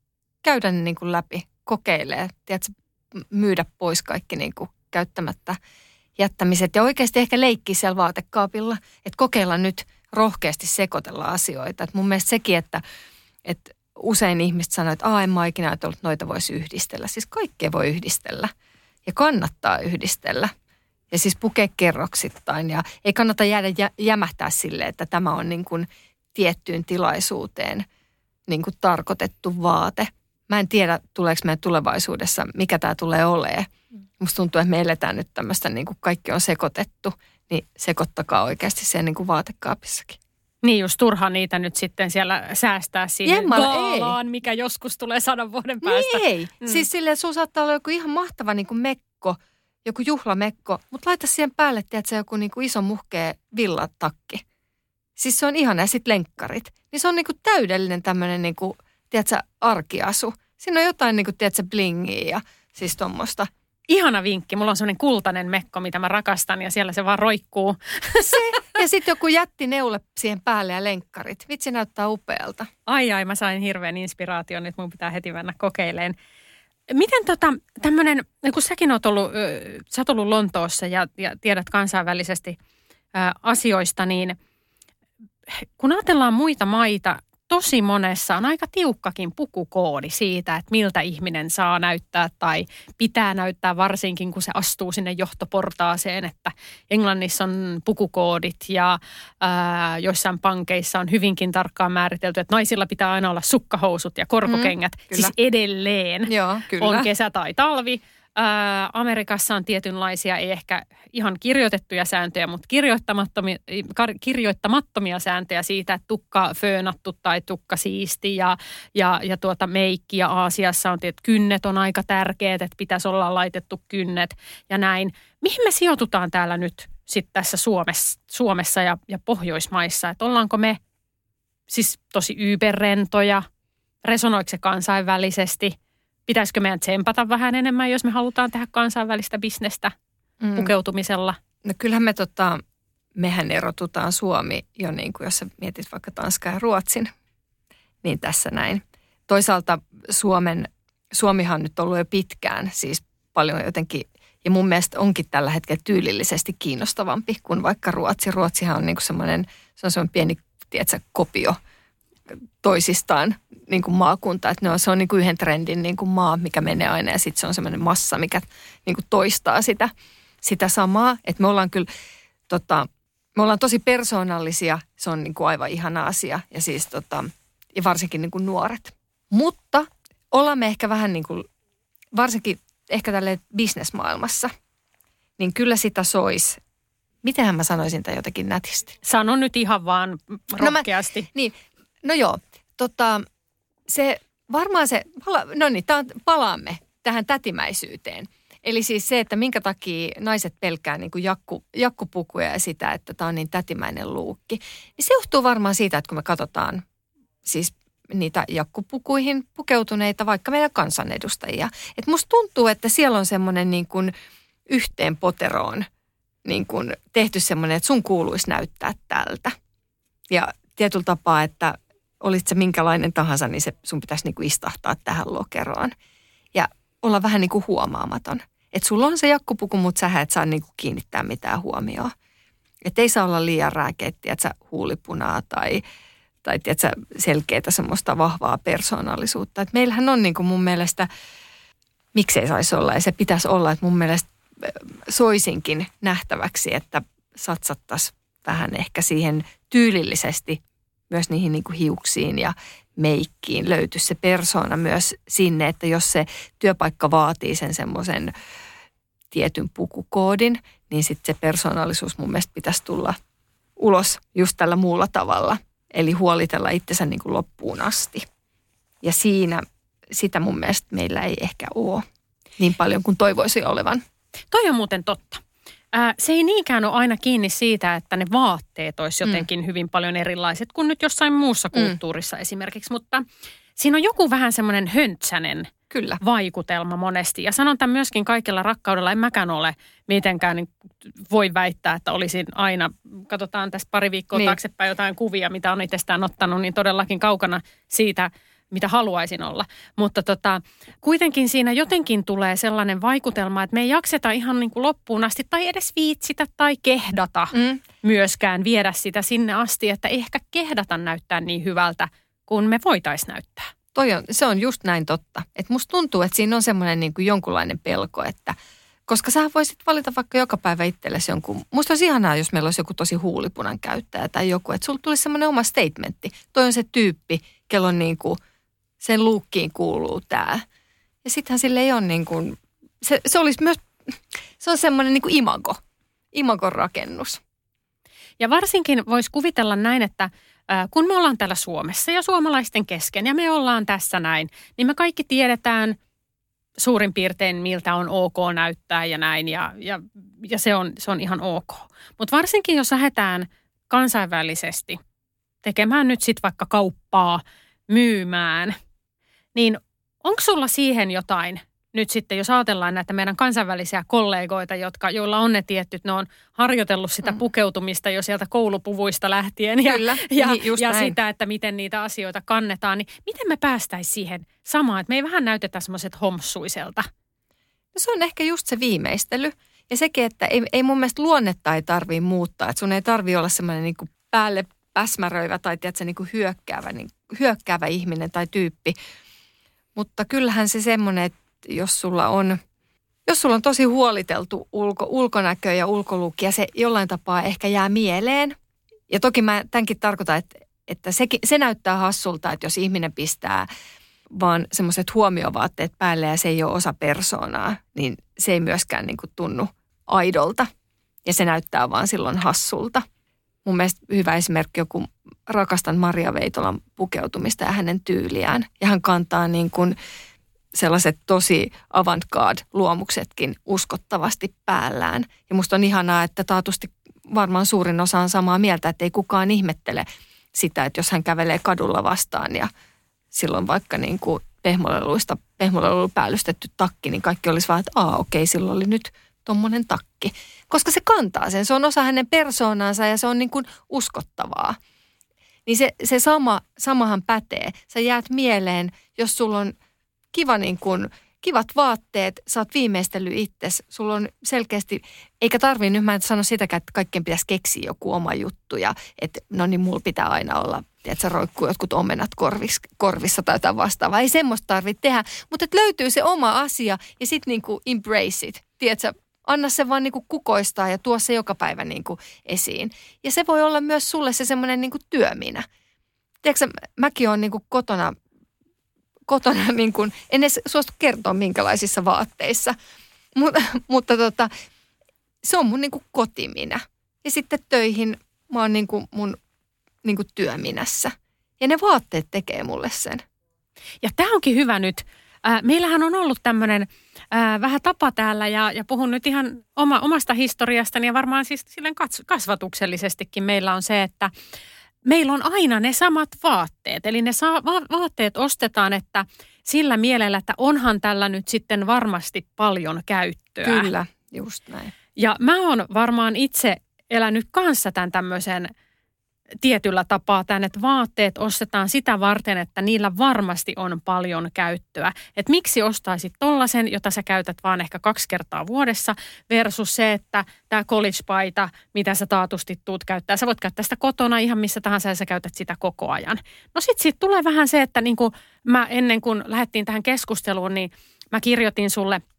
käydä niin kuin läpi, kokeilee. Tiedätkö, myydä pois kaikki niin kuin käyttämättä jättämiset ja oikeasti ehkä leikkiä siellä vaatekaapilla, että kokeilla nyt rohkeasti sekoitella asioita. Et mun mielestä sekin, että, että usein ihmiset sanoo, että en mä ikinä ajatellut, että noita voisi yhdistellä. Siis kaikkea voi yhdistellä ja kannattaa yhdistellä. Ja siis pukea kerroksittain ja ei kannata jäädä jä, jämähtää sille, että tämä on niin kuin tiettyyn tilaisuuteen niin kuin tarkoitettu vaate – mä en tiedä, tuleeko meidän tulevaisuudessa, mikä tämä tulee olemaan. Musta tuntuu, että me eletään nyt tämmöistä, niin kuin kaikki on sekoitettu, niin sekoittakaa oikeasti sen niin kuin vaatekaapissakin. Niin just turha niitä nyt sitten siellä säästää siihen Jemmala, ei. mikä joskus tulee sadan vuoden päästä. Niin ei. Mm. Siis silleen, sun saattaa olla joku ihan mahtava niin kuin mekko, joku juhlamekko, mutta laita siihen päälle, tiedätkö, joku niin kuin iso muhkea villatakki. Siis se on ihana ja sitten lenkkarit. Niin se on niin kuin täydellinen tämmöinen niin kuin tiedätkö, arkiasu. Siinä on jotain, niin kuin, tiedätkö, blingiä ja siis tuommoista. Ihana vinkki. Mulla on semmoinen kultainen mekko, mitä mä rakastan ja siellä se vaan roikkuu. Se. Ja sitten joku jätti neule siihen päälle ja lenkkarit. Vitsi näyttää upealta. Ai ai, mä sain hirveän inspiraation, että mun pitää heti mennä kokeileen. Miten tota, tämmöinen, kun säkin oot ollut, sä oot ollut Lontoossa ja, ja tiedät kansainvälisesti ä, asioista, niin kun ajatellaan muita maita, tosi monessa on aika tiukkakin pukukoodi siitä, että miltä ihminen saa näyttää tai pitää näyttää varsinkin, kun se astuu sinne johtoportaaseen, että Englannissa on pukukoodit ja ää, joissain pankeissa on hyvinkin tarkkaan määritelty, että naisilla pitää aina olla sukkahousut ja korkokengät. Mm, siis edelleen Joo, kyllä. on kesä tai talvi. Amerikassa on tietynlaisia, ei ehkä ihan kirjoitettuja sääntöjä, mutta kirjoittamattomia, kirjoittamattomia sääntöjä siitä, että tukka föönattu tai tukka siisti ja, ja, ja tuota meikki. Ja Aasiassa on tietysti kynnet on aika tärkeät, että pitäisi olla laitettu kynnet ja näin. Mihin me sijoitutaan täällä nyt sitten tässä Suomessa, Suomessa ja, ja Pohjoismaissa? Että ollaanko me siis tosi yberrentoja? Resonoiko se kansainvälisesti – pitäisikö meidän tsempata vähän enemmän, jos me halutaan tehdä kansainvälistä bisnestä mm. pukeutumisella? No kyllähän me tota, mehän erotutaan Suomi jo niin kuin jos sä mietit vaikka Tanskaa ja Ruotsin, niin tässä näin. Toisaalta Suomen, Suomihan on nyt ollut jo pitkään, siis paljon jotenkin, ja mun mielestä onkin tällä hetkellä tyylillisesti kiinnostavampi kuin vaikka Ruotsi. Ruotsihan on niin kuin semmoinen, se on semmoinen pieni, tiedätkö, kopio toisistaan niin kuin maakunta. Että ne on, se on niin kuin yhden trendin niin kuin maa, mikä menee aina ja sitten se on semmoinen massa, mikä niin kuin toistaa sitä, sitä samaa. Että me ollaan kyllä, tota, me ollaan tosi persoonallisia, se on niin kuin aivan ihana asia ja siis tota, ja varsinkin niin kuin nuoret. Mutta ollaan me ehkä vähän niin kuin, varsinkin ehkä tälle bisnesmaailmassa, niin kyllä sitä sois. Mitenhän mä sanoisin tämän jotenkin nätisti? Sano nyt ihan vaan rohkeasti. No, mä, niin, no joo, tota, se varmaan se, no niin, palaamme tähän tätimäisyyteen. Eli siis se, että minkä takia naiset pelkää niin kuin jakku, jakkupukuja ja sitä, että tämä on niin tätimäinen luukki. Niin se johtuu varmaan siitä, että kun me katsotaan siis niitä jakkupukuihin pukeutuneita, vaikka meidän kansanedustajia. Että musta tuntuu, että siellä on semmoinen niin kuin yhteen poteroon niin kuin tehty semmoinen, että sun kuuluisi näyttää tältä. Ja tietyllä tapaa, että olit se minkälainen tahansa, niin se sun pitäisi niin kuin istahtaa tähän lokeroon. Ja olla vähän niin kuin huomaamaton. Että sulla on se jakkupuku, mutta sä et saa niin kuin kiinnittää mitään huomioon. Että ei saa olla liian rääkeettiä, että sä huulipunaa tai, tai tiedätkö, selkeää semmoista vahvaa persoonallisuutta. Et meillähän on niin kuin mun mielestä, miksei saisi olla ja se pitäisi olla, että mun mielestä soisinkin nähtäväksi, että satsattaisiin vähän ehkä siihen tyylillisesti myös niihin niin kuin hiuksiin ja meikkiin löytyy se persona myös sinne, että jos se työpaikka vaatii sen semmoisen tietyn pukukoodin, niin sitten se persoonallisuus mun mielestä pitäisi tulla ulos just tällä muulla tavalla. Eli huolitella itsensä niin kuin loppuun asti. Ja siinä sitä mun mielestä meillä ei ehkä ole niin paljon kuin toivoisi olevan. Toi on muuten totta. Ää, se ei niinkään ole aina kiinni siitä, että ne vaatteet olisi jotenkin mm. hyvin paljon erilaiset kuin nyt jossain muussa mm. kulttuurissa mm. esimerkiksi, mutta siinä on joku vähän semmoinen höntsänen Kyllä. vaikutelma monesti. Ja sanon tämän myöskin kaikella rakkaudella, en mäkään ole mitenkään niin voi väittää, että olisin aina, katsotaan tässä pari viikkoa niin. taaksepäin jotain kuvia, mitä on itsestään ottanut, niin todellakin kaukana siitä – mitä haluaisin olla. Mutta tota, kuitenkin siinä jotenkin tulee sellainen vaikutelma, että me ei jakseta ihan niin kuin loppuun asti tai edes viitsitä tai kehdata mm. myöskään viedä sitä sinne asti, että ehkä kehdata näyttää niin hyvältä kuin me voitaisiin näyttää. Toi on, se on just näin totta. Et musta tuntuu, että siinä on semmoinen niin kuin jonkunlainen pelko, että koska sä voisit valita vaikka joka päivä itsellesi jonkun. Musta olisi ihanaa, jos meillä olisi joku tosi huulipunan käyttäjä tai joku, että sulla tulisi semmoinen oma statementti. Toi on se tyyppi, kello on niin kuin – sen luukkiin kuuluu tämä. Ja sittenhän sille ei ole niin kuin, se, se olisi myös, se on semmoinen niin kuin imago, imagon rakennus. Ja varsinkin voisi kuvitella näin, että kun me ollaan täällä Suomessa ja suomalaisten kesken ja me ollaan tässä näin, niin me kaikki tiedetään suurin piirtein, miltä on ok näyttää ja näin ja, ja, ja se, on, se on ihan ok. Mutta varsinkin jos lähdetään kansainvälisesti tekemään nyt sitten vaikka kauppaa, myymään, niin onko sulla siihen jotain nyt sitten, jos ajatellaan näitä meidän kansainvälisiä kollegoita, jotka, joilla on ne tietyt, ne on harjoitellut sitä mm. pukeutumista jo sieltä koulupuvuista lähtien ja, Kyllä, ja, niin ja sitä, että miten niitä asioita kannetaan, niin miten me päästäisiin siihen samaan, että me ei vähän näytetä semmoiset homsuiselta? No se on ehkä just se viimeistely. Ja sekin, että ei, ei mun mielestä luonnetta ei tarvii muuttaa, että sun ei tarvii olla semmoinen niin päälle päsmäröivä tai tiedätkö, niin kuin hyökkäävä, niin, hyökkäävä ihminen tai tyyppi, mutta kyllähän se semmoinen, että jos sulla on, jos sulla on tosi huoliteltu ulko, ulkonäkö ja ulkoluukki ja se jollain tapaa ehkä jää mieleen. Ja toki mä tämänkin tarkoitan, että, että se, se näyttää hassulta, että jos ihminen pistää vaan semmoiset huomiovaatteet päälle ja se ei ole osa persoonaa, niin se ei myöskään niin kuin tunnu aidolta. Ja se näyttää vaan silloin hassulta. Mun mielestä hyvä esimerkki joku rakastan Maria Veitolan pukeutumista ja hänen tyyliään. Ja hän kantaa niin kuin sellaiset tosi avantgarde-luomuksetkin uskottavasti päällään. Ja musta on ihanaa, että taatusti varmaan suurin osa on samaa mieltä, että ei kukaan ihmettele sitä, että jos hän kävelee kadulla vastaan ja silloin vaikka niin kuin pehmoleluista, pehmoleluilla päällystetty takki, niin kaikki olisi vaan, että aa okei, silloin oli nyt tuommoinen takki. Koska se kantaa sen, se on osa hänen persoonansa ja se on niin kuin uskottavaa. Niin se, se sama, samahan pätee. Sä jäät mieleen, jos sulla on kiva niin kuin, kivat vaatteet, sä oot viimeistellyt itses, sulla on selkeästi, eikä tarvii nyt mä en sano sitäkään, että kaikkien pitäisi keksiä joku oma juttu ja että no niin mulla pitää aina olla, sä roikkuu jotkut omenat korvis, korvissa tai jotain vastaavaa. Ei semmoista tarvitse tehdä, mutta että löytyy se oma asia ja sitten niin kuin embrace it. Tiedätkö, anna se vaan niinku kukoistaa ja tuo se joka päivä niinku esiin. Ja se voi olla myös sulle se semmoinen niinku työminä. Tiedätkö, mäkin olen niinku kotona, kotona niinku, en edes suostu kertoa minkälaisissa vaatteissa, mutta, mutta tota, se on mun niinku kotiminä. Ja sitten töihin mä oon niinku mun niinku työminässä. Ja ne vaatteet tekee mulle sen. Ja tämä onkin hyvä nyt. Äh, meillähän on ollut tämmöinen ää, vähän tapa täällä ja, ja puhun nyt ihan oma, omasta historiastani ja varmaan siis silleen kasvatuksellisestikin meillä on se, että meillä on aina ne samat vaatteet. Eli ne saa, va- vaatteet ostetaan, että sillä mielellä, että onhan tällä nyt sitten varmasti paljon käyttöä. Kyllä, just näin. Ja mä oon varmaan itse elänyt kanssa tämän tämmöisen – tietyllä tapaa tämän, että vaatteet ostetaan sitä varten, että niillä varmasti on paljon käyttöä. Että miksi ostaisit tollasen, jota sä käytät vaan ehkä kaksi kertaa vuodessa, versus se, että tämä college-paita, mitä sä taatusti tuut käyttää, sä voit käyttää sitä kotona ihan missä tahansa ja sä käytät sitä koko ajan. No sit siitä tulee vähän se, että niin mä ennen kuin lähdettiin tähän keskusteluun, niin mä kirjoitin sulle –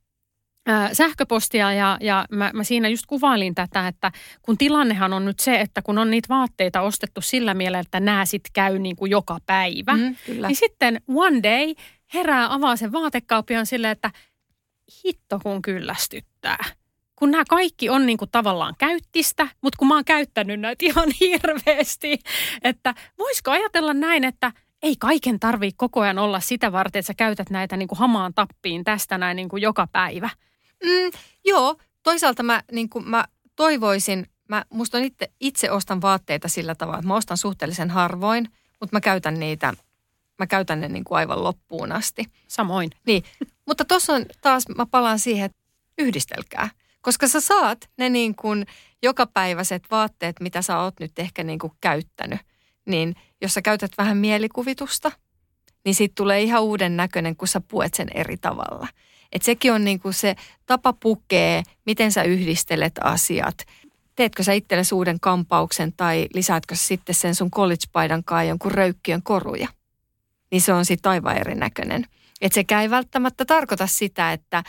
sähköpostia ja, ja mä, mä siinä just kuvailin tätä, että kun tilannehan on nyt se, että kun on niitä vaatteita ostettu sillä mielellä, että nämä sitten käy niin kuin joka päivä, mm, kyllä. niin sitten one day herää, avaa sen vaatekauppiaan silleen, että hitto kun kyllästyttää. kun nämä kaikki on niin kuin tavallaan käyttistä, mutta kun mä oon käyttänyt näitä ihan hirveästi, että voisiko ajatella näin, että ei kaiken tarvii koko ajan olla sitä varten, että sä käytät näitä niin kuin hamaan tappiin tästä näin niin kuin joka päivä. Mm, joo, toisaalta mä, niin kuin mä toivoisin, mä, musta on itse, itse ostan vaatteita sillä tavalla, että mä ostan suhteellisen harvoin, mutta mä käytän niitä, mä käytän ne niin kuin aivan loppuun asti. Samoin. Niin, mutta tuossa on taas, mä palaan siihen, että yhdistelkää. Koska sä saat ne niin kuin jokapäiväiset vaatteet, mitä sä oot nyt ehkä niin kuin käyttänyt. Niin jos sä käytät vähän mielikuvitusta, niin siitä tulee ihan uuden näköinen, kun sä puet sen eri tavalla. Et sekin on niin kuin se tapa pukee, miten sä yhdistelet asiat. Teetkö sä itsellesi uuden kampauksen tai lisäätkö sitten sen sun college-paidan kanssa jonkun röykkiön koruja? Niin se on sitten aivan erinäköinen. Et sekä ei välttämättä tarkoita sitä, että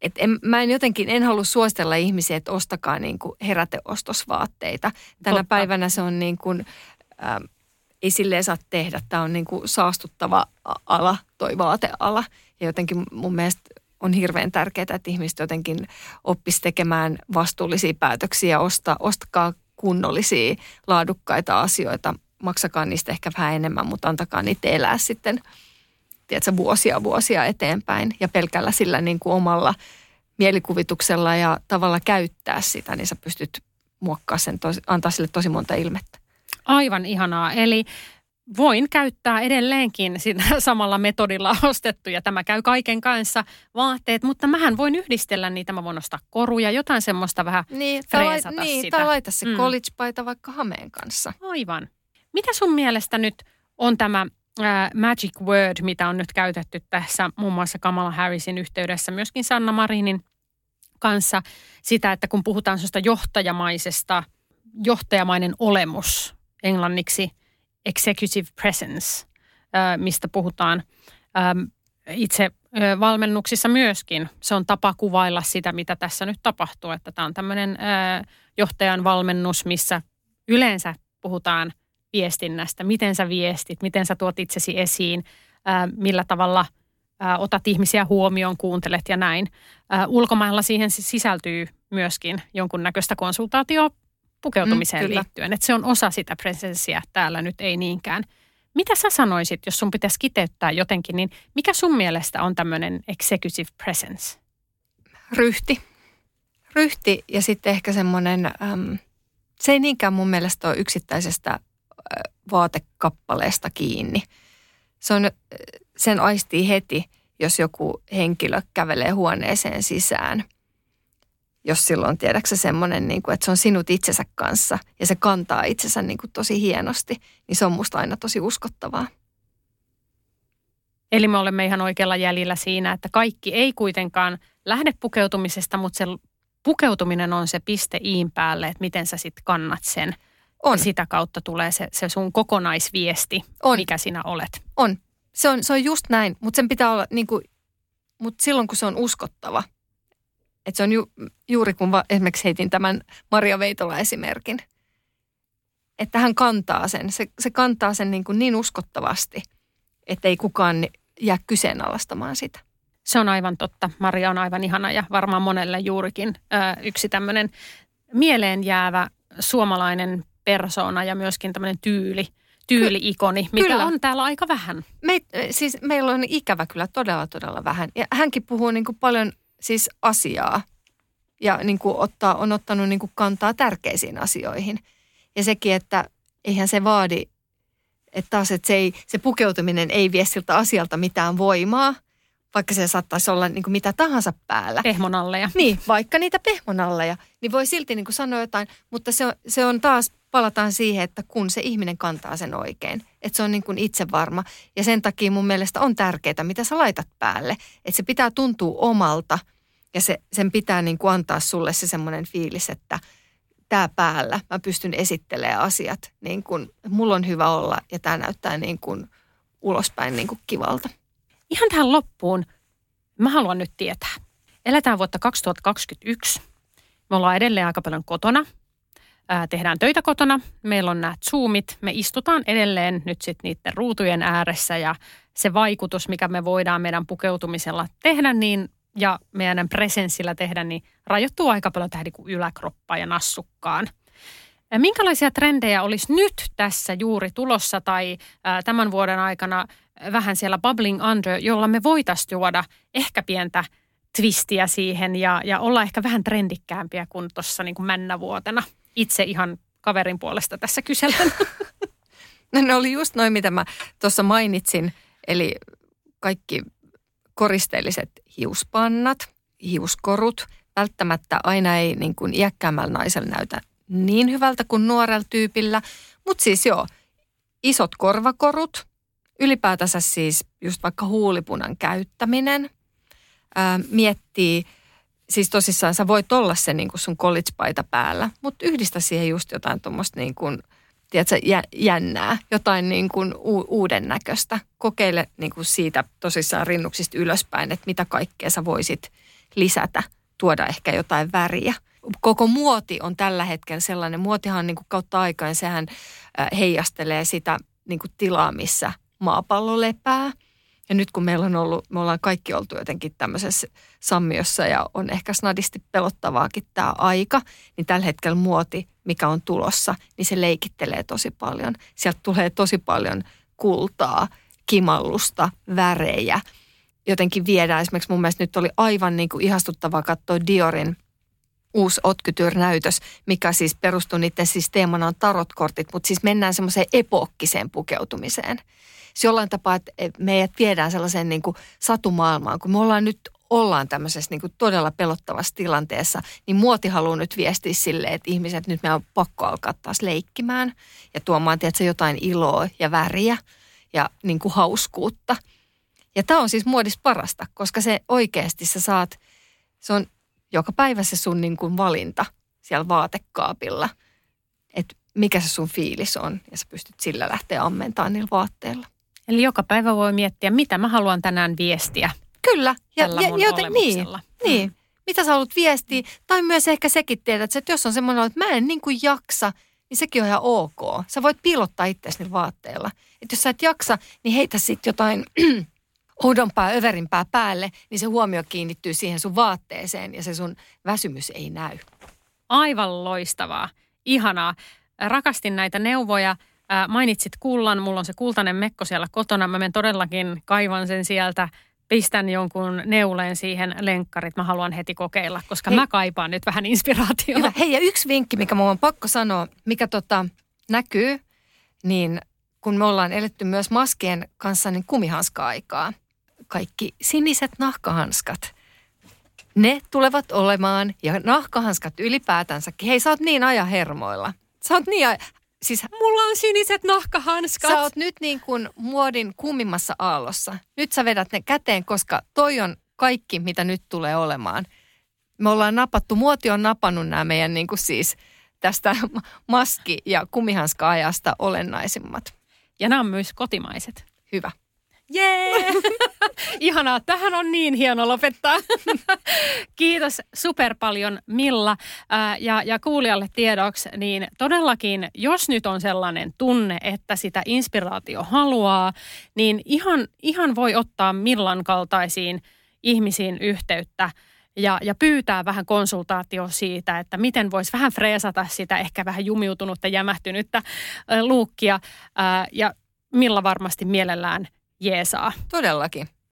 et en, mä en jotenkin, en halua suostella ihmisiä, että ostakaa niin kuin heräteostosvaatteita. Tänä Totta. päivänä se on niin kuin, äh, ei silleen saa tehdä. Tämä on niin kuin saastuttava ala, toi vaateala. Ja jotenkin mun mielestä on hirveän tärkeää, että ihmiset jotenkin oppisi tekemään vastuullisia päätöksiä osta, ostakaa kunnollisia, laadukkaita asioita. Maksakaa niistä ehkä vähän enemmän, mutta antakaa niitä elää sitten – tiedätkö, vuosia vuosia eteenpäin ja pelkällä sillä niin kuin omalla mielikuvituksella ja tavalla käyttää sitä, niin sä pystyt muokkaa sen, antaa sille tosi monta ilmettä. Aivan ihanaa. Eli voin käyttää edelleenkin sitä samalla metodilla ostettuja. Tämä käy kaiken kanssa vaatteet, mutta mähän voin yhdistellä niitä. Mä voin ostaa koruja, jotain semmoista vähän niin, tai, niin, sitä. Tai laita se mm. college-paita vaikka hameen kanssa. Aivan. Mitä sun mielestä nyt on tämä äh, magic word, mitä on nyt käytetty tässä muun muassa Kamala Harrisin yhteydessä, myöskin Sanna Marinin kanssa sitä, että kun puhutaan sellaista johtajamaisesta, johtajamainen olemus englanniksi executive presence, mistä puhutaan itse valmennuksissa myöskin. Se on tapa kuvailla sitä, mitä tässä nyt tapahtuu, että tämä on tämmöinen johtajan valmennus, missä yleensä puhutaan – viestinnästä, miten sä viestit, miten sä tuot itsesi esiin, millä tavalla otat ihmisiä huomioon, kuuntelet ja näin. Ulkomailla siihen sisältyy myöskin jonkunnäköistä konsultaatio pukeutumiseen mm, liittyen. Että se on osa sitä presenssiä täällä nyt ei niinkään. Mitä sä sanoisit, jos sun pitäisi kiteyttää jotenkin, niin mikä sun mielestä on tämmöinen executive presence? Ryhti. Ryhti ja sitten ehkä semmoinen, äm, se ei niinkään mun mielestä ole yksittäisestä vaatekappaleesta kiinni. Se on, sen aistii heti, jos joku henkilö kävelee huoneeseen sisään. Jos silloin tiedäksä semmoinen, niin kuin, että se on sinut itsensä kanssa ja se kantaa itsensä niin kuin tosi hienosti, niin se on musta aina tosi uskottavaa. Eli me olemme ihan oikealla jäljellä siinä, että kaikki ei kuitenkaan lähde pukeutumisesta, mutta se pukeutuminen on se piste iin päälle, että miten sä sitten kannat sen – on. Ja sitä kautta tulee se, se sun kokonaisviesti, on. mikä sinä olet. On. Se on, se on just näin, mutta sen pitää olla niin kuin, mutta silloin kun se on uskottava. Että se on ju, juuri kun va, esimerkiksi heitin tämän Maria Veitola-esimerkin. Että hän kantaa sen. Se, se kantaa sen niin, kuin niin uskottavasti, että ei kukaan jää kyseenalaistamaan sitä. Se on aivan totta. Maria on aivan ihana ja varmaan monelle juurikin ö, yksi tämmöinen mieleen jäävä suomalainen persona ja myöskin tämmöinen tyyli, tyyli-ikoni, mitä kyllä. on täällä aika vähän. Me, siis meillä on ikävä kyllä todella, todella vähän. Ja hänkin puhuu niin kuin paljon siis asiaa ja niin kuin ottaa, on ottanut niin kuin kantaa tärkeisiin asioihin. Ja sekin, että eihän se vaadi, että taas että se, ei, se pukeutuminen ei vie siltä asialta mitään voimaa, vaikka se saattaisi olla niin kuin mitä tahansa päällä. Pehmonalleja. Niin, vaikka niitä pehmonalleja, niin voi silti niin kuin sanoa jotain, mutta se on, se on taas palataan siihen, että kun se ihminen kantaa sen oikein, että se on niin kuin itse varma. Ja sen takia mun mielestä on tärkeää, mitä sä laitat päälle. Että se pitää tuntua omalta ja se, sen pitää niin kuin antaa sulle se semmoinen fiilis, että tämä päällä mä pystyn esittelemään asiat niin kuin mulla on hyvä olla ja tämä näyttää niin kuin ulospäin niin kuin kivalta. Ihan tähän loppuun mä haluan nyt tietää. Eletään vuotta 2021. Me ollaan edelleen aika paljon kotona – ää, tehdään töitä kotona, meillä on nämä Zoomit, me istutaan edelleen nyt sitten niiden ruutujen ääressä ja se vaikutus, mikä me voidaan meidän pukeutumisella tehdä, niin ja meidän presenssillä tehdä, niin rajoittuu aika paljon tähän niin yläkroppaan ja nassukkaan. Minkälaisia trendejä olisi nyt tässä juuri tulossa tai tämän vuoden aikana vähän siellä bubbling under, jolla me voitaisiin juoda ehkä pientä twistiä siihen ja, ja olla ehkä vähän trendikkäämpiä kuin tuossa niin männävuotena. Itse ihan kaverin puolesta tässä kyselen. No ne oli just noin, mitä mä tuossa mainitsin. Eli kaikki koristeelliset hiuspannat, hiuskorut. Välttämättä aina ei niin kuin iäkkäämmällä naisella näytä niin hyvältä kuin nuorella tyypillä. Mutta siis joo, isot korvakorut, ylipäätänsä siis just vaikka huulipunan käyttäminen. Ää, miettii, siis tosissaan sä voit olla se niin sun college-paita päällä, mutta yhdistä siihen just jotain tuommoista niin kuin – tiedätkö, jännää, jotain niin kuin u- uuden näköistä. Kokeile niin kuin siitä tosissaan rinnuksista ylöspäin, että mitä kaikkea sä voisit lisätä, tuoda ehkä jotain väriä. Koko muoti on tällä hetkellä sellainen, muotihan on niin kuin kautta aikaan, sehän heijastelee sitä niin kuin tilaa, missä maapallo lepää – ja nyt kun meillä on ollut, me ollaan kaikki oltu jotenkin tämmöisessä sammiossa ja on ehkä snadisti pelottavaakin tämä aika, niin tällä hetkellä muoti, mikä on tulossa, niin se leikittelee tosi paljon. Sieltä tulee tosi paljon kultaa, kimallusta, värejä. Jotenkin viedään, esimerkiksi mun mielestä nyt oli aivan niin kuin ihastuttavaa katsoa Diorin uusi Otkytyr-näytös, mikä siis perustuu niiden siis teemana on tarotkortit, mutta siis mennään semmoiseen epokkiseen pukeutumiseen – siis jollain tapaa, että meidät viedään sellaiseen niin kuin satumaailmaan, kun me ollaan nyt ollaan tämmöisessä niin kuin todella pelottavassa tilanteessa, niin muoti haluaa nyt viestiä sille, että ihmiset nyt meidän on pakko alkaa taas leikkimään ja tuomaan tietysti, jotain iloa ja väriä ja niin kuin hauskuutta. Ja tämä on siis muodissa parasta, koska se oikeasti sä saat, se on joka päivä se sun niin kuin valinta siellä vaatekaapilla, että mikä se sun fiilis on ja sä pystyt sillä lähteä ammentamaan niillä vaatteilla. Eli joka päivä voi miettiä, mitä mä haluan tänään viestiä. Kyllä. Ja, ja, joten, niin, niin. Mm. Mitä sä haluat viestiä? Tai myös ehkä sekin tiedät, että jos on semmoinen, että mä en niin kuin jaksa, niin sekin on ihan ok. Sä voit piilottaa itseäsi vaatteilla. Että jos sä et jaksa, niin heitä sitten jotain oudompaa, överimpää päälle, niin se huomio kiinnittyy siihen sun vaatteeseen ja se sun väsymys ei näy. Aivan loistavaa. Ihanaa. Rakastin näitä neuvoja – Ää, mainitsit kullan, mulla on se kultainen mekko siellä kotona. Mä menen todellakin kaivan sen sieltä, pistän jonkun neuleen siihen lenkkarit. Mä haluan heti kokeilla, koska Hei. mä kaipaan nyt vähän inspiraatiota. Hyvä. Hei ja yksi vinkki, mikä mulla on pakko sanoa, mikä tota, näkyy, niin kun me ollaan eletty myös maskien kanssa niin kumihanska-aikaa. Kaikki siniset nahkahanskat, ne tulevat olemaan, ja nahkahanskat ylipäätänsäkin. Hei, sä oot niin aja hermoilla. Sä oot niin Siis mulla on siniset nahkahanskat. Sä oot nyt niin kuin muodin kummimmassa aallossa. Nyt sä vedät ne käteen, koska toi on kaikki, mitä nyt tulee olemaan. Me ollaan napattu, muoti on napannut nämä meidän niin kuin siis tästä maski- ja kumihanska-ajasta olennaisimmat. Ja nämä on myös kotimaiset. Hyvä. Jee! Ihanaa, tähän on niin hieno lopettaa. Kiitos super paljon Milla. Ja, ja kuulijalle tiedoksi, niin todellakin, jos nyt on sellainen tunne, että sitä inspiraatio haluaa, niin ihan, ihan voi ottaa Millan kaltaisiin ihmisiin yhteyttä ja, ja pyytää vähän konsultaatio siitä, että miten voisi vähän freesata sitä ehkä vähän jumiutunutta, jämähtynyttä luukkia. Ja Milla varmasti mielellään jeesaa. Todellakin.